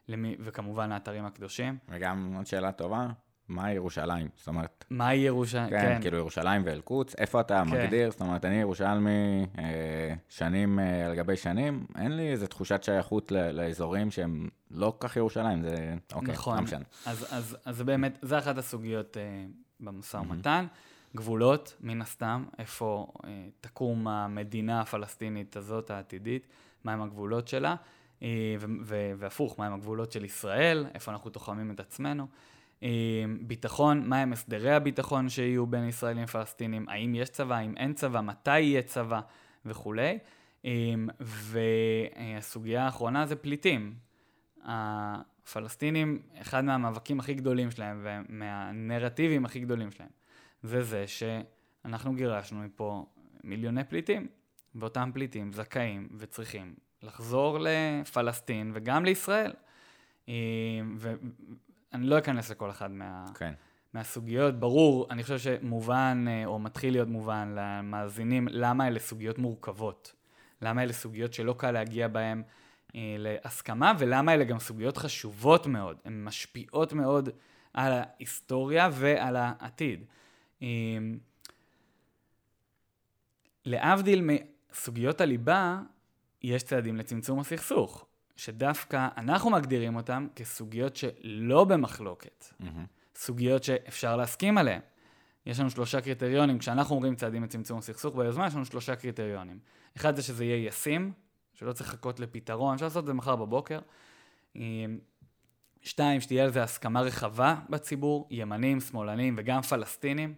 למי, וכמובן האתרים הקדושים. וגם עוד שאלה טובה, מהי ירושלים? זאת אומרת... מהי ירושלים? כן, כן, כאילו ירושלים ואל-קודס, איפה אתה כן. מגדיר? זאת אומרת, אני ירושלמי אה, שנים אה, על גבי שנים, אין לי איזו תחושת שייכות ל- לאזורים שהם לא כל כך ירושלים, זה... אוקיי, נכון. לא משנה. אז, אז, אז באמת, זה אחת הסוגיות אה, במשא ומתן. Mm-hmm. גבולות, מן הסתם, איפה אה, תקום המדינה הפלסטינית הזאת, העתידית, מהם הגבולות שלה, אה, והפוך, מהם הגבולות של ישראל, איפה אנחנו תוחמים את עצמנו. ביטחון, מהם הסדרי הביטחון שיהיו בין ישראלים לפלסטינים, האם יש צבא, האם אין צבא, מתי יהיה צבא וכולי. והסוגיה האחרונה זה פליטים. הפלסטינים, אחד מהמאבקים הכי גדולים שלהם ומהנרטיבים הכי גדולים שלהם, זה זה שאנחנו גירשנו מפה מיליוני פליטים, ואותם פליטים זכאים וצריכים לחזור לפלסטין וגם לישראל. אני לא אכנס לכל אחד מה... כן. מהסוגיות. ברור, אני חושב שמובן, אה, או מתחיל להיות מובן למאזינים, למה אלה סוגיות מורכבות. למה אלה סוגיות שלא קל להגיע בהן אה, להסכמה, ולמה אלה גם סוגיות חשובות מאוד. הן משפיעות מאוד על ההיסטוריה ועל העתיד. אה, להבדיל מסוגיות הליבה, יש צעדים לצמצום הסכסוך. שדווקא אנחנו מגדירים אותם כסוגיות שלא במחלוקת, mm-hmm. סוגיות שאפשר להסכים עליהן. יש לנו שלושה קריטריונים, כשאנחנו אומרים צעדים לצמצום הסכסוך ביוזמה, יש לנו שלושה קריטריונים. אחד זה שזה יהיה ישים, שלא צריך לחכות לפתרון, אפשר לעשות את זה מחר בבוקר. שתיים, שתהיה על זה הסכמה רחבה בציבור, ימנים, שמאלנים וגם פלסטינים.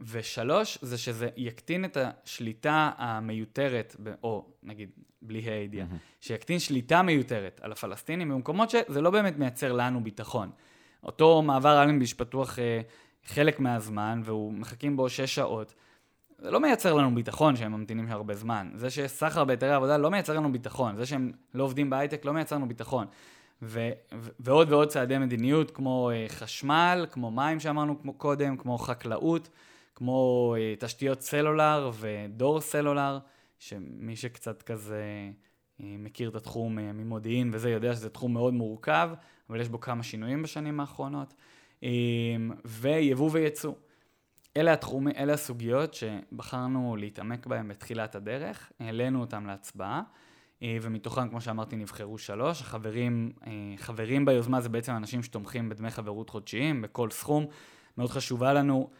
ושלוש, זה שזה יקטין את השליטה המיותרת, או נגיד בלי הידיעה, mm-hmm. שיקטין שליטה מיותרת על הפלסטינים במקומות שזה לא באמת מייצר לנו ביטחון. אותו מעבר אלנביש פתוח אה, חלק מהזמן, והוא מחכים בו שש שעות. זה לא מייצר לנו ביטחון שהם ממתינים הרבה זמן. זה שיש סחר בהיתרי עבודה לא מייצר לנו ביטחון. זה שהם לא עובדים בהייטק לא מייצר לנו ביטחון. ו- ו- ועוד ועוד צעדי מדיניות, כמו uh, חשמל, כמו מים שאמרנו כמו קודם, כמו חקלאות, כמו uh, תשתיות סלולר ודור סלולר. שמי שקצת כזה אה, מכיר את התחום אה, ממודיעין וזה, יודע שזה תחום מאוד מורכב, אבל יש בו כמה שינויים בשנים האחרונות. אה, ויבוא וייצוא. אלה התחומים, אלה הסוגיות שבחרנו להתעמק בהן בתחילת הדרך, העלינו אותן להצבעה, ומתוכן, כמו שאמרתי, נבחרו שלוש. החברים, חברים ביוזמה זה בעצם אנשים שתומכים בדמי חברות חודשיים, בכל סכום. מאוד חשובה לנו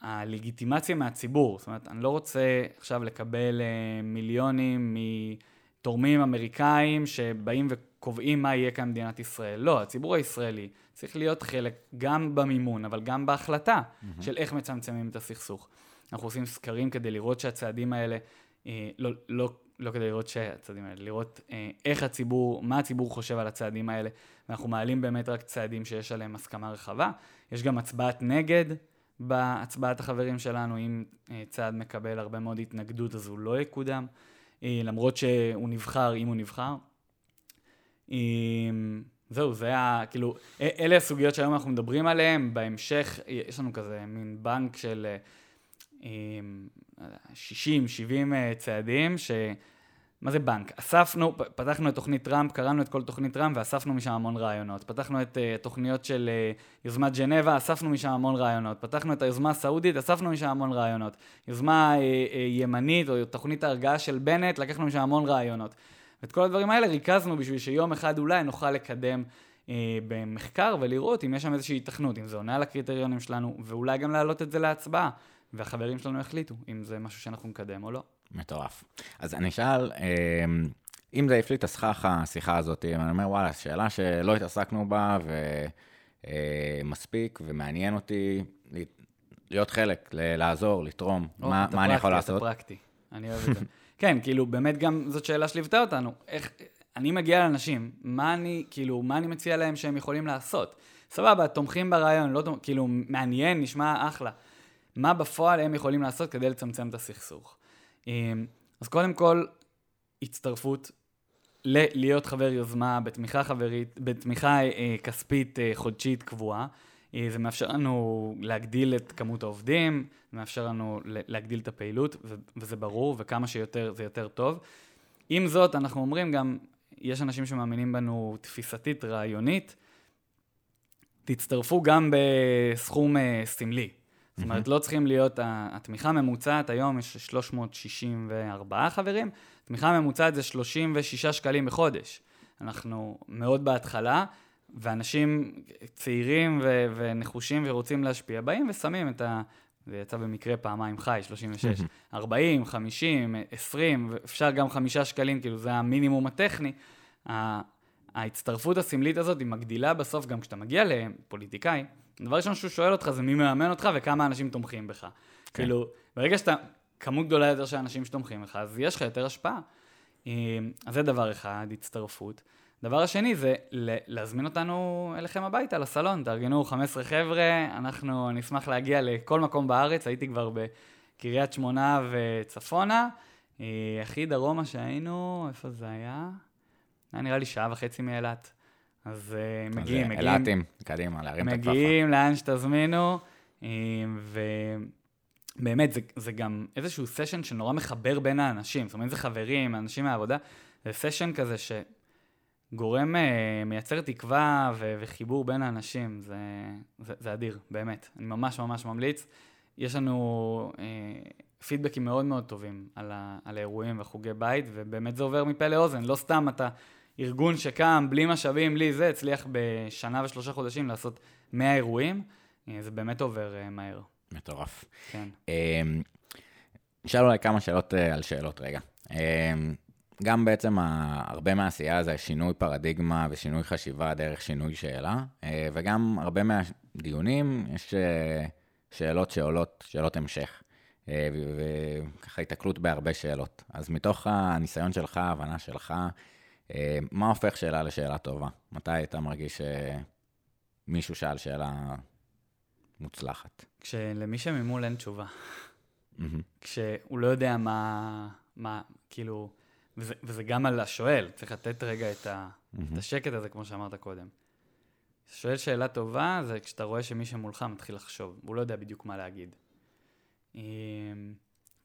הלגיטימציה מהציבור. זאת אומרת, אני לא רוצה עכשיו לקבל אה, מיליונים מתורמים אמריקאים שבאים וקובעים מה יהיה כאן במדינת ישראל. לא, הציבור הישראלי צריך להיות חלק גם במימון, אבל גם בהחלטה mm-hmm. של איך מצמצמים את הסכסוך. אנחנו עושים סקרים כדי לראות שהצעדים האלה, אה, לא, לא, לא כדי לראות שהצעדים האלה, לראות אה, איך הציבור, מה הציבור חושב על הצעדים האלה, ואנחנו מעלים באמת רק צעדים שיש עליהם הסכמה רחבה. יש גם הצבעת נגד בהצבעת החברים שלנו, אם אה, צעד מקבל הרבה מאוד התנגדות אז הוא לא יקודם, אה, למרות שהוא נבחר, אם הוא נבחר. אה, זהו, זה היה, כאילו, אלה הסוגיות שהיום אנחנו מדברים עליהן, בהמשך יש לנו כזה מין בנק של 60-70 צעדים, מה זה בנק? אספנו, פתחנו את תוכנית טראמפ, קראנו את כל תוכנית טראמפ ואספנו משם המון רעיונות. פתחנו את uh, תוכניות של uh, יוזמת ג'נבה, אספנו משם המון רעיונות. פתחנו את היוזמה הסעודית, אספנו משם המון רעיונות. יוזמה uh, uh, ימנית או תוכנית ההרגעה של בנט, לקחנו משם המון רעיונות. ואת כל הדברים האלה ריכזנו בשביל שיום אחד אולי נוכל לקדם uh, במחקר ולראות אם יש שם איזושהי התכנות, אם זה עונה על הקריטריונים שלנו, ואולי גם להעלות את זה להצבעה. והחברים שלנו יחליטו אם זה משהו שאנחנו נקדם או לא. מטורף. אז אני אשאל, אמ, אם זה הפליט הסכך השיחה הזאת, אני אומר, וואלה, שאלה שלא התעסקנו בה ומספיק ומעניין אותי להיות חלק, לעזור, לתרום, או, מה, מה אני יכול לעשות? אתה פרקטי, אני אוהב את זה. (laughs) כן, כאילו, באמת גם זאת שאלה שליוותה אותנו. איך, אני מגיע לאנשים, מה אני, כאילו, מה אני מציע להם שהם יכולים לעשות? סבבה, תומכים ברעיון, לא תומכים, כאילו, מעניין, נשמע אחלה. מה בפועל הם יכולים לעשות כדי לצמצם את הסכסוך? אמ, אז קודם כל, הצטרפות, ל- להיות חבר יוזמה בתמיכה חברית, בתמיכה אה, כספית אה, חודשית קבועה. אה, זה מאפשר לנו להגדיל את כמות העובדים, זה מאפשר לנו להגדיל את הפעילות, וזה ברור, וכמה שיותר זה יותר טוב. עם זאת, אנחנו אומרים גם, יש אנשים שמאמינים בנו תפיסתית, רעיונית, תצטרפו גם בסכום אה, סמלי. זאת אומרת, לא צריכים להיות, התמיכה הממוצעת היום יש 364 חברים, התמיכה הממוצעת זה 36 שקלים בחודש. אנחנו מאוד בהתחלה, ואנשים צעירים ו- ונחושים ורוצים להשפיע, באים ושמים את ה... זה יצא במקרה פעמיים חי, 36, 40, 50, 20, ואפשר גם חמישה שקלים, כאילו זה המינימום הטכני. ההצטרפות הסמלית הזאת היא מגדילה בסוף, גם כשאתה מגיע לפוליטיקאי, הדבר ראשון שהוא שואל אותך זה מי מממן אותך וכמה אנשים תומכים בך. כן. כאילו, ברגע שאתה, כמות גדולה יותר של אנשים שתומכים בך, אז יש לך יותר השפעה. אה, אז זה דבר אחד, הצטרפות. דבר השני זה להזמין אותנו אליכם הביתה, לסלון. תארגנו 15 חבר'ה, אנחנו נשמח להגיע לכל מקום בארץ, הייתי כבר בקריית שמונה וצפונה. אה, הכי דרומה שהיינו, איפה זה היה? היה נראה לי שעה וחצי מאילת. אז אה, אז, מגיעים, אה, מגיעים. אילתים, קדימה, להרים את הכפפה. מגיעים לאן שתזמינו, אה, ובאמת, זה, זה גם איזשהו סשן שנורא מחבר בין האנשים, זאת אומרת, זה חברים, אנשים מהעבודה, זה סשן כזה שגורם, אה, מייצר תקווה ו- וחיבור בין האנשים, זה, זה, זה אדיר, באמת. אני ממש ממש ממליץ. יש לנו אה, פידבקים מאוד מאוד טובים על, ה- על האירועים וחוגי בית, ובאמת זה עובר מפה לאוזן, לא סתם אתה ארגון שקם בלי משאבים, בלי זה, הצליח בשנה ושלושה חודשים לעשות 100 אירועים, אה, זה באמת עובר אה, מהר, מטורף. כן. אמ, נשאל אולי כמה שאלות אה, על שאלות רגע. אמ, גם בעצם הרבה מהעשייה זה שינוי פרדיגמה ושינוי חשיבה דרך שינוי שאלה, וגם הרבה מהדיונים יש שאלות שעולות, שאלות המשך, וככה התקלות בהרבה שאלות. אז מתוך הניסיון שלך, ההבנה שלך, מה הופך שאלה לשאלה טובה? מתי אתה מרגיש שמישהו שאל שאלה מוצלחת? כשלמי שממול אין תשובה. כשהוא לא יודע מה, מה, כאילו, וזה, וזה גם על השואל, צריך לתת רגע את, ה, את השקט הזה, כמו שאמרת קודם. שואל שאלה טובה, זה כשאתה רואה שמי שמולך מתחיל לחשוב, הוא לא יודע בדיוק מה להגיד.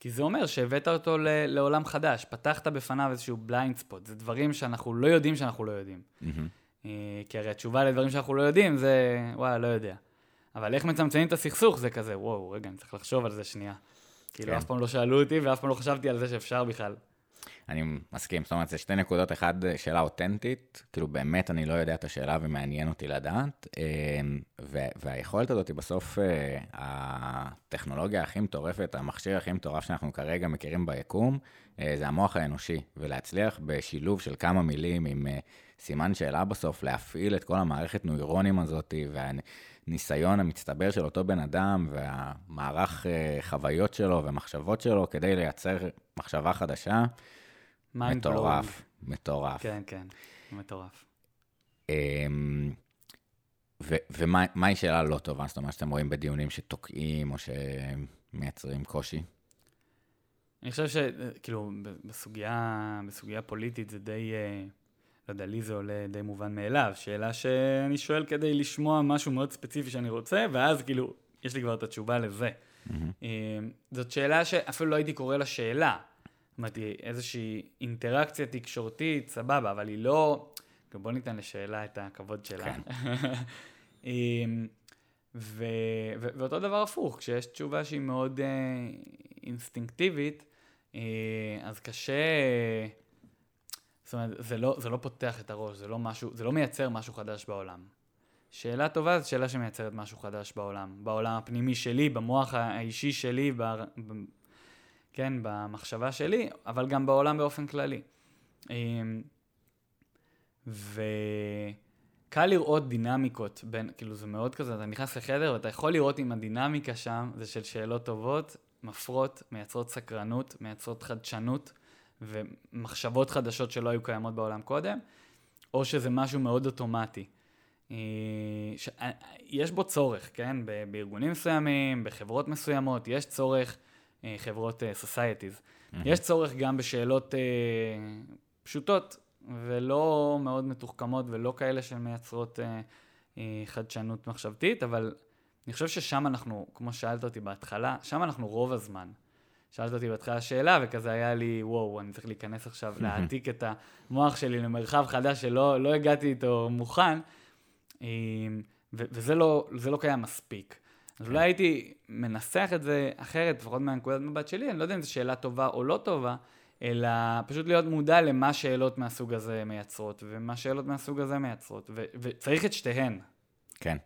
כי זה אומר שהבאת אותו ל- לעולם חדש, פתחת בפניו איזשהו בליינד ספוט, זה דברים שאנחנו לא יודעים שאנחנו לא יודעים. אה, כי הרי התשובה לדברים שאנחנו לא יודעים זה, וואלה, לא יודע. אבל איך מצמצמים את הסכסוך זה כזה, וואו, רגע, אני צריך לחשוב על זה שנייה. כאילו, כן. אף פעם לא שאלו אותי ואף פעם לא חשבתי על זה שאפשר בכלל. אני מסכים, זאת אומרת, זה שתי נקודות, אחד, שאלה אותנטית, כאילו באמת אני לא יודע את השאלה ומעניין אותי לדעת, אמ, והיכולת הזאת היא בסוף אה, הטכנולוגיה הכי מטורפת, המכשיר הכי מטורף שאנחנו כרגע מכירים ביקום, אה, זה המוח האנושי, ולהצליח בשילוב של כמה מילים עם אה, סימן שאלה בסוף, להפעיל את כל המערכת נוירונים הזאת, והניסיון המצטבר של אותו בן אדם, והמערך אה, חוויות שלו ומחשבות שלו, כדי לייצר מחשבה חדשה. מטורף, מטורף. כן, כן, מטורף. אמ, ו- ומה- מהי שאלה לא טובה? זאת אומרת, שאתם רואים בדיונים שתוקעים או שמייצרים קושי? אני חושב שכאילו, בסוגיה, בסוגיה פוליטית זה די, אה, לא יודע, לי זה עולה די מובן מאליו. שאלה שאני שואל כדי לשמוע משהו מאוד ספציפי שאני רוצה, ואז כאילו, יש לי כבר את התשובה לזה. אה, זאת שאלה שאפילו לא הייתי קורא לה שאלה. אומרת, היא איזושהי אינטראקציה תקשורתית, סבבה, אבל היא לא... גם בוא ניתן לשאלה את הכבוד שלה. כן. (laughs) אמ, ו... ו... ואותו דבר הפוך, כשיש תשובה שהיא מאוד אה, אינסטינקטיבית, אה, אז קשה... זאת אומרת, זה לא, זה לא פותח את הראש, זה לא, משהו, זה לא מייצר משהו חדש בעולם. שאלה טובה זו שאלה שמייצרת משהו חדש בעולם. בעולם הפנימי שלי, במוח האישי שלי, ב... כן, במחשבה שלי, אבל גם בעולם באופן כללי. אמ, וקל לראות דינמיקות בין, כאילו זה מאוד כזה, אתה נכנס לחדר ואתה יכול לראות אם הדינמיקה שם זה של שאלות טובות, מפרות, מייצרות סקרנות, מייצרות חדשנות ומחשבות חדשות שלא היו קיימות בעולם קודם, או שזה משהו מאוד אוטומטי. ש... אה, יש בו צורך, כן? בארגונים מסוימים, בחברות מסוימות, יש צורך, חברות societies, mm-hmm. יש צורך גם בשאלות פשוטות ולא מאוד מתוחכמות ולא כאלה שמייצרות חדשנות מחשבתית, אבל אני חושב ששם אנחנו, כמו שאלת אותי בהתחלה, שם אנחנו רוב הזמן. שאלת אותי בהתחלה שאלה, וכזה היה לי, וואו, אני צריך להיכנס עכשיו, להעתיק את המוח שלי למרחב חדש שלא לא הגעתי איתו מוכן. וזה לא, לא קיים מספיק. אז אולי הייתי מנסח את זה אחרת, לפחות מהנקודת מבט שלי, אני לא יודע אם זו שאלה טובה או לא טובה, אלא פשוט להיות מודע למה שאלות מהסוג הזה מייצרות, ומה שאלות מהסוג הזה מייצרות, ו- וצריך את שתיהן. כן.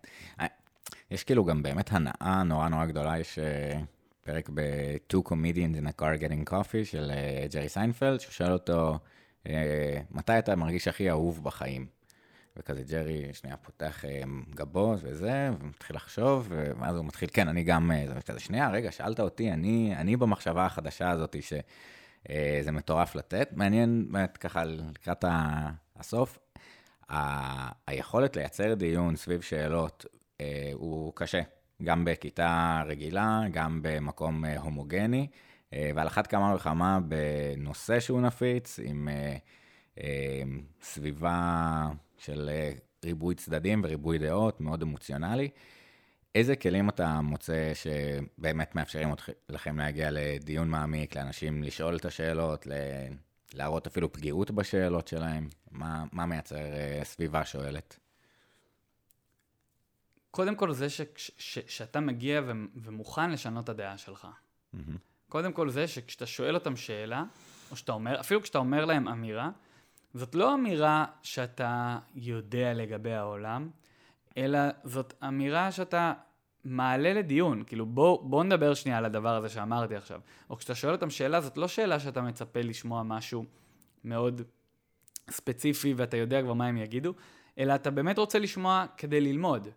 יש כאילו גם באמת הנאה נורא נורא גדולה, יש אה, פרק ב-Two Comedians in a Car Getting Coffee של אה, ג'רי סיינפלד, שהוא שואל אותו, אה, מתי אתה מרגיש הכי אהוב בחיים? וכזה ג'רי שנייה פותח אה, גבו וזה, ומתחיל לחשוב, ואז הוא מתחיל, כן, אני גם, אה, זה כזה, שנייה, רגע, שאלת אותי, אני, אני במחשבה החדשה הזאת שזה אה, מטורף לתת. מעניין, באמת, ככה, לקראת הסוף, ה, היכולת לייצר דיון סביב שאלות הוא קשה, גם בכיתה רגילה, גם במקום הומוגני, ועל אחת כמה וכמה בנושא שהוא נפיץ, עם סביבה... של אה, ריבוי צדדים וריבוי דעות, מאוד אמוציונלי. איזה כלים אתה מוצא שבאמת מאפשרים לכם להגיע לדיון מעמיק, לאנשים לשאול את השאלות, להראות אפילו פגיעות בשאלות שלהם? מה, מה מייצר אה, סביבה שואלת? קודם כל זה ש, ש, ש, שאתה מגיע ו, ומוכן לשנות את הדעה שלך. Mm-hmm. קודם כל זה שכשאתה שואל אותם שאלה, או שאתה אומר, אפילו כשאתה אומר להם אמירה, זאת לא אמירה שאתה יודע לגבי העולם, אלא זאת אמירה שאתה מעלה לדיון. כאילו, בוא, בוא נדבר שנייה על הדבר הזה שאמרתי עכשיו. או כשאתה שואל אותם שאלה, זאת לא שאלה שאתה מצפה לשמוע משהו מאוד ספציפי ואתה יודע כבר מה הם יגידו, אלא אתה באמת רוצה לשמוע כדי ללמוד.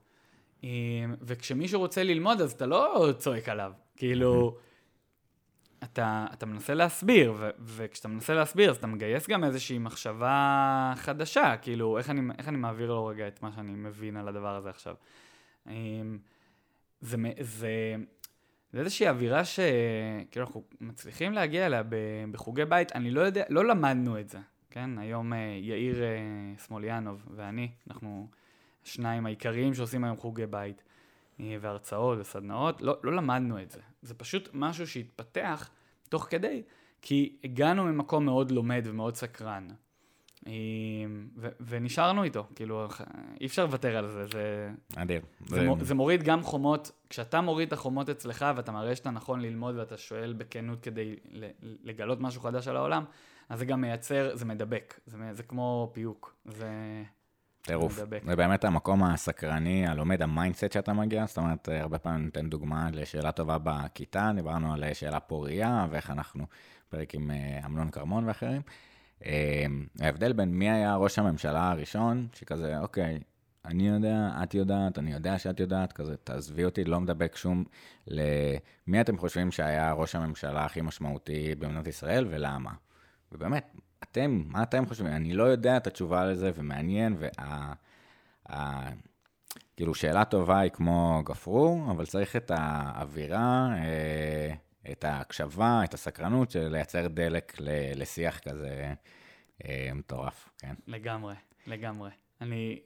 וכשמישהו רוצה ללמוד, אז אתה לא צועק עליו. כאילו... אתה, אתה מנסה להסביר, ו, וכשאתה מנסה להסביר, אז אתה מגייס גם איזושהי מחשבה חדשה, כאילו, איך אני, איך אני מעביר לו רגע את מה שאני מבין על הדבר הזה עכשיו. אמ, זה, זה, זה איזושהי אווירה שכאילו אנחנו מצליחים להגיע אליה בחוגי בית, אני לא יודע, לא למדנו את זה, כן? היום אה, יאיר אה, סמוליאנוב ואני, אנחנו השניים העיקריים שעושים היום חוגי בית. אה, והרצאות וסדנאות, לא, לא למדנו את זה. זה פשוט משהו שהתפתח תוך כדי, כי הגענו ממקום מאוד לומד ומאוד סקרן. אה, ו- ונשארנו איתו, כאילו, אי אפשר לוותר על זה. זה, אדיר. זה, זה... זה מוריד גם חומות, כשאתה מוריד את החומות אצלך ואתה מראה שאתה נכון ללמוד ואתה שואל בכנות כדי לגלות משהו חדש על העולם, אז זה גם מייצר, זה מדבק, זה, זה כמו פיהוק. זה... טירוף. זה באמת המקום הסקרני, הלומד, ה mindset שאתה מגיע, זאת אומרת, הרבה פעמים ניתן דוגמה לשאלה טובה בכיתה, דיברנו על שאלה פוריה, ואיך אנחנו, פרק עם אה, אמנון כרמון ואחרים. אה, ההבדל בין מי היה ראש הממשלה הראשון, שכזה, אוקיי, אני יודע, את יודעת, אני יודע שאת יודעת, כזה, תעזבי אותי, לא מדבק שום למי אתם חושבים שהיה ראש הממשלה הכי משמעותי במדינת ישראל ולמה. ובאמת, אתם, מה אתם חושבים? אני לא יודע את התשובה לזה, ומעניין, וה... ה, כאילו, שאלה טובה היא כמו גפרור, אבל צריך את האווירה, אה, את ההקשבה, את הסקרנות, של לייצר דלק לשיח כזה אה, מטורף, כן? לגמרי, לגמרי. אני,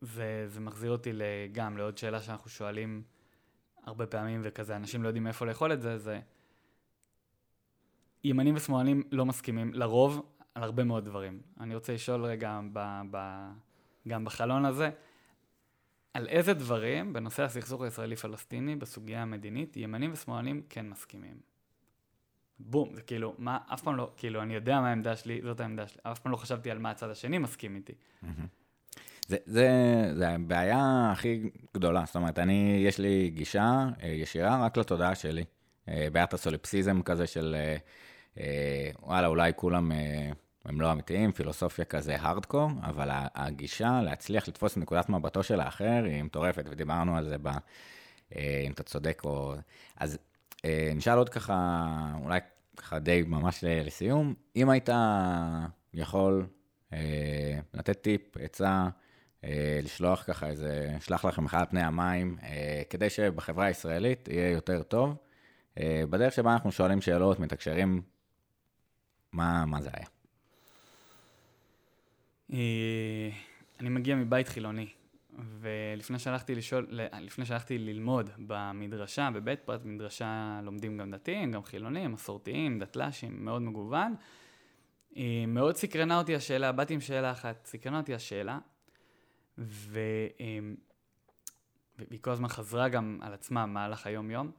זה, זה מחזיר אותי גם לעוד שאלה שאנחנו שואלים הרבה פעמים, וכזה, אנשים לא יודעים איפה לאכול את זה, זה ימנים ושמאלנים לא מסכימים, לרוב, על הרבה מאוד דברים. אני רוצה לשאול רגע ב, ב, גם בחלון הזה, על איזה דברים בנושא הסכסוך הישראלי-פלסטיני, בסוגיה המדינית, ימנים ושמאלנים כן מסכימים. בום, זה כאילו, מה, אף פעם לא, כאילו, אני יודע מה העמדה שלי, זאת העמדה שלי, אף פעם לא חשבתי על מה הצד השני מסכים איתי. זה, זה, זה הבעיה הכי גדולה, זאת אומרת, אני, יש לי גישה אה, ישירה רק לתודעה שלי. אה, בעיית הסוליפסיזם כזה של, אה, וואלה, אולי כולם הם לא אמיתיים, פילוסופיה כזה הארדקור, אבל הגישה להצליח לתפוס את נקודת מבטו של האחר היא מטורפת, ודיברנו על זה ב... אם אתה צודק או... אז נשאל עוד ככה, אולי ככה די ממש לסיום, אם היית יכול לתת טיפ, עצה, אה, לשלוח ככה איזה, שלח לכם אחד פני המים, אה, כדי שבחברה הישראלית יהיה יותר טוב. אה, בדרך שבה אנחנו שואלים שאלות, מתקשרים, מה, מה זה היה? אני מגיע מבית חילוני, ולפני שהלכתי לשאול, לפני שהלכתי ללמוד במדרשה, בבית פרט מדרשה לומדים גם דתיים, גם חילונים, מסורתיים, דתל"שים, מאוד מגוון. מאוד סקרנה אותי השאלה, באתי עם שאלה אחת, סקרנה אותי השאלה, ו... אמ, והיא כל הזמן חזרה גם על עצמה במהלך היום-יום.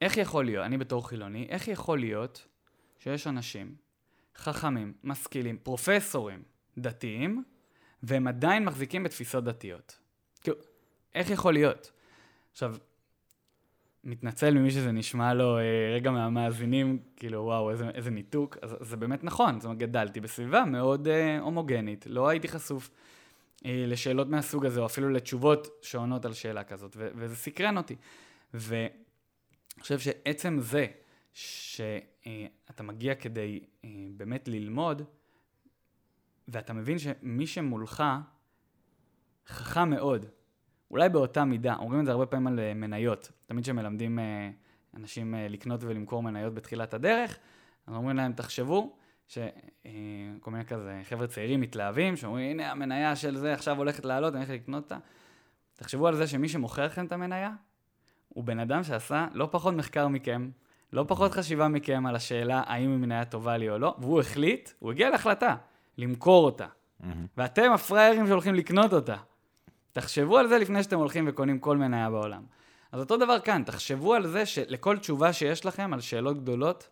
איך יכול להיות, אני בתור חילוני, איך יכול להיות שיש אנשים חכמים, משכילים, פרופסורים דתיים, והם עדיין מחזיקים בתפיסות דתיות? כאילו, איך יכול להיות? עכשיו, מתנצל ממי שזה נשמע לו אה, רגע מהמאזינים, כאילו, וואו, איזה, איזה ניתוק. אז זה באמת נכון, זאת אומרת, גדלתי בסביבה מאוד אה, הומוגנית, לא הייתי חשוף אה, לשאלות מהסוג הזה, או אפילו לתשובות שעונות על שאלה כזאת, ו- וזה סקרן אותי. ואני חושב שעצם זה שאתה מגיע כדי אה, באמת ללמוד, ואתה מבין שמי שמולך חכם מאוד, אולי באותה מידה, אומרים את זה הרבה פעמים על אה, מניות, תמיד כשמלמדים אנשים לקנות ולמכור מניות בתחילת הדרך, אז אומרים להם, תחשבו שכל אה, מיני כזה חבר'ה צעירים מתלהבים, שאומרים, הנה המניה של זה עכשיו הולכת לעלות, אני הולך לקנות אותה. תחשבו על זה שמי שמוכר לכם את המניה, הוא בן אדם שעשה לא פחות מחקר מכם, לא פחות חשיבה מכם על השאלה האם היא מניה טובה לי או לא, והוא החליט, הוא הגיע להחלטה, למכור אותה. Mm-hmm. ואתם הפראיירים שהולכים לקנות אותה. תחשבו על זה לפני שאתם הולכים וקונים כל מניה בעולם. אז אותו דבר כאן, תחשבו על זה שלכל תשובה שיש לכם על שאלות גדולות,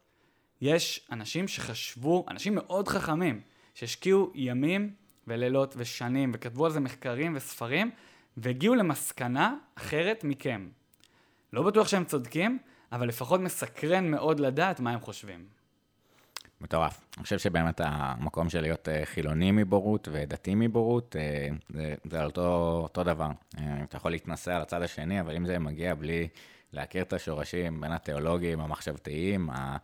יש אנשים שחשבו, אנשים מאוד חכמים, שהשקיעו ימים ולילות ושנים, וכתבו על זה מחקרים וספרים, והגיעו למסקנה אחרת מכם. לא בטוח שהם צודקים, אבל לפחות מסקרן מאוד לדעת מה הם חושבים. מטורף. אני חושב שבאמת המקום של להיות אה, חילוני מבורות ודתי מבורות, אה, זה, זה על אותו, אותו דבר. אה, אתה יכול להתנסה על הצד השני, אבל אם זה מגיע בלי להכיר את השורשים בין התיאולוגיים, המחשבתיים, ה...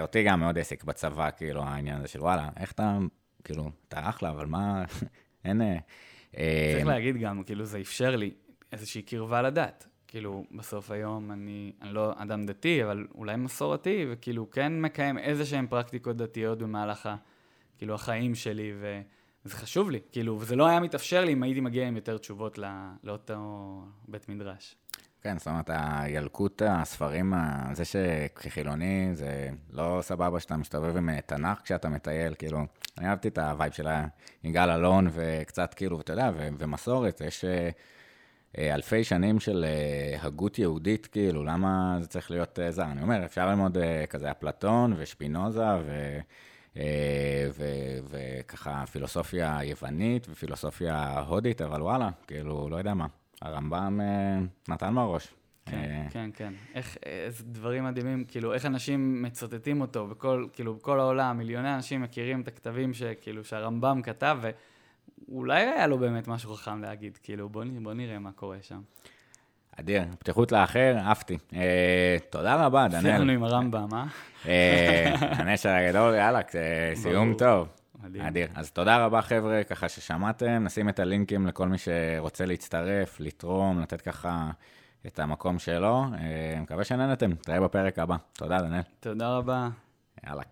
אותי גם מאוד העסיק בצבא, כאילו, העניין הזה של וואלה, איך אתה, כאילו, אתה אחלה, אבל מה, (laughs) אין... צריך להגיד גם, כאילו, זה אפשר לי איזושהי קרבה לדת. כאילו, בסוף היום אני, אני לא אדם דתי, אבל אולי מסורתי, וכאילו, כן מקיים איזה שהן פרקטיקות דתיות במהלך ה... כאילו, החיים שלי, ו... זה חשוב לי, כאילו, וזה לא היה מתאפשר לי אם הייתי מגיע עם יותר תשובות לא, לאותו בית מדרש. כן, זאת אומרת, הילקוט הספרים, זה שכחילוני, זה לא סבבה שאתה מסתובב עם אה, תנ"ך כשאתה מטייל, כאילו, אני אהבתי את ה vibe של יגאל אלון, וקצת כאילו, אתה יודע, ומסורת, יש אה, אה, אלפי שנים של הגות יהודית, כאילו, למה זה צריך להיות זר? אני אומר, אפשר ללמוד כזה אפלטון ושפינוזה, ו... וככה פילוסופיה יוונית ופילוסופיה הודית, אבל וואלה, כאילו, לא יודע מה. הרמב"ם אה, נתן בראש. כן, אה, כן, כן. איך, איזה דברים מדהימים, כאילו, איך אנשים מצטטים אותו בכל, כאילו, בכל העולם, מיליוני אנשים מכירים את הכתבים שכאילו, שהרמב"ם כתב, ואולי היה לו באמת משהו חכם להגיד, כאילו, בוא, בוא נראה מה קורה שם. אדיר, פתיחות לאחר, עפתי. אה, תודה רבה, דניאל. סיימנו עם הרמב"ם, אה? אה, הנשר הגדול, יאללה, סיום טוב. מדהים. אדיר. אז תודה רבה, חבר'ה, ככה ששמעתם. נשים את הלינקים לכל מי שרוצה להצטרף, לתרום, לתת ככה את המקום שלו. אה, מקווה שנהנתם. נתראה בפרק הבא. תודה, דניאל. תודה רבה. יאללה.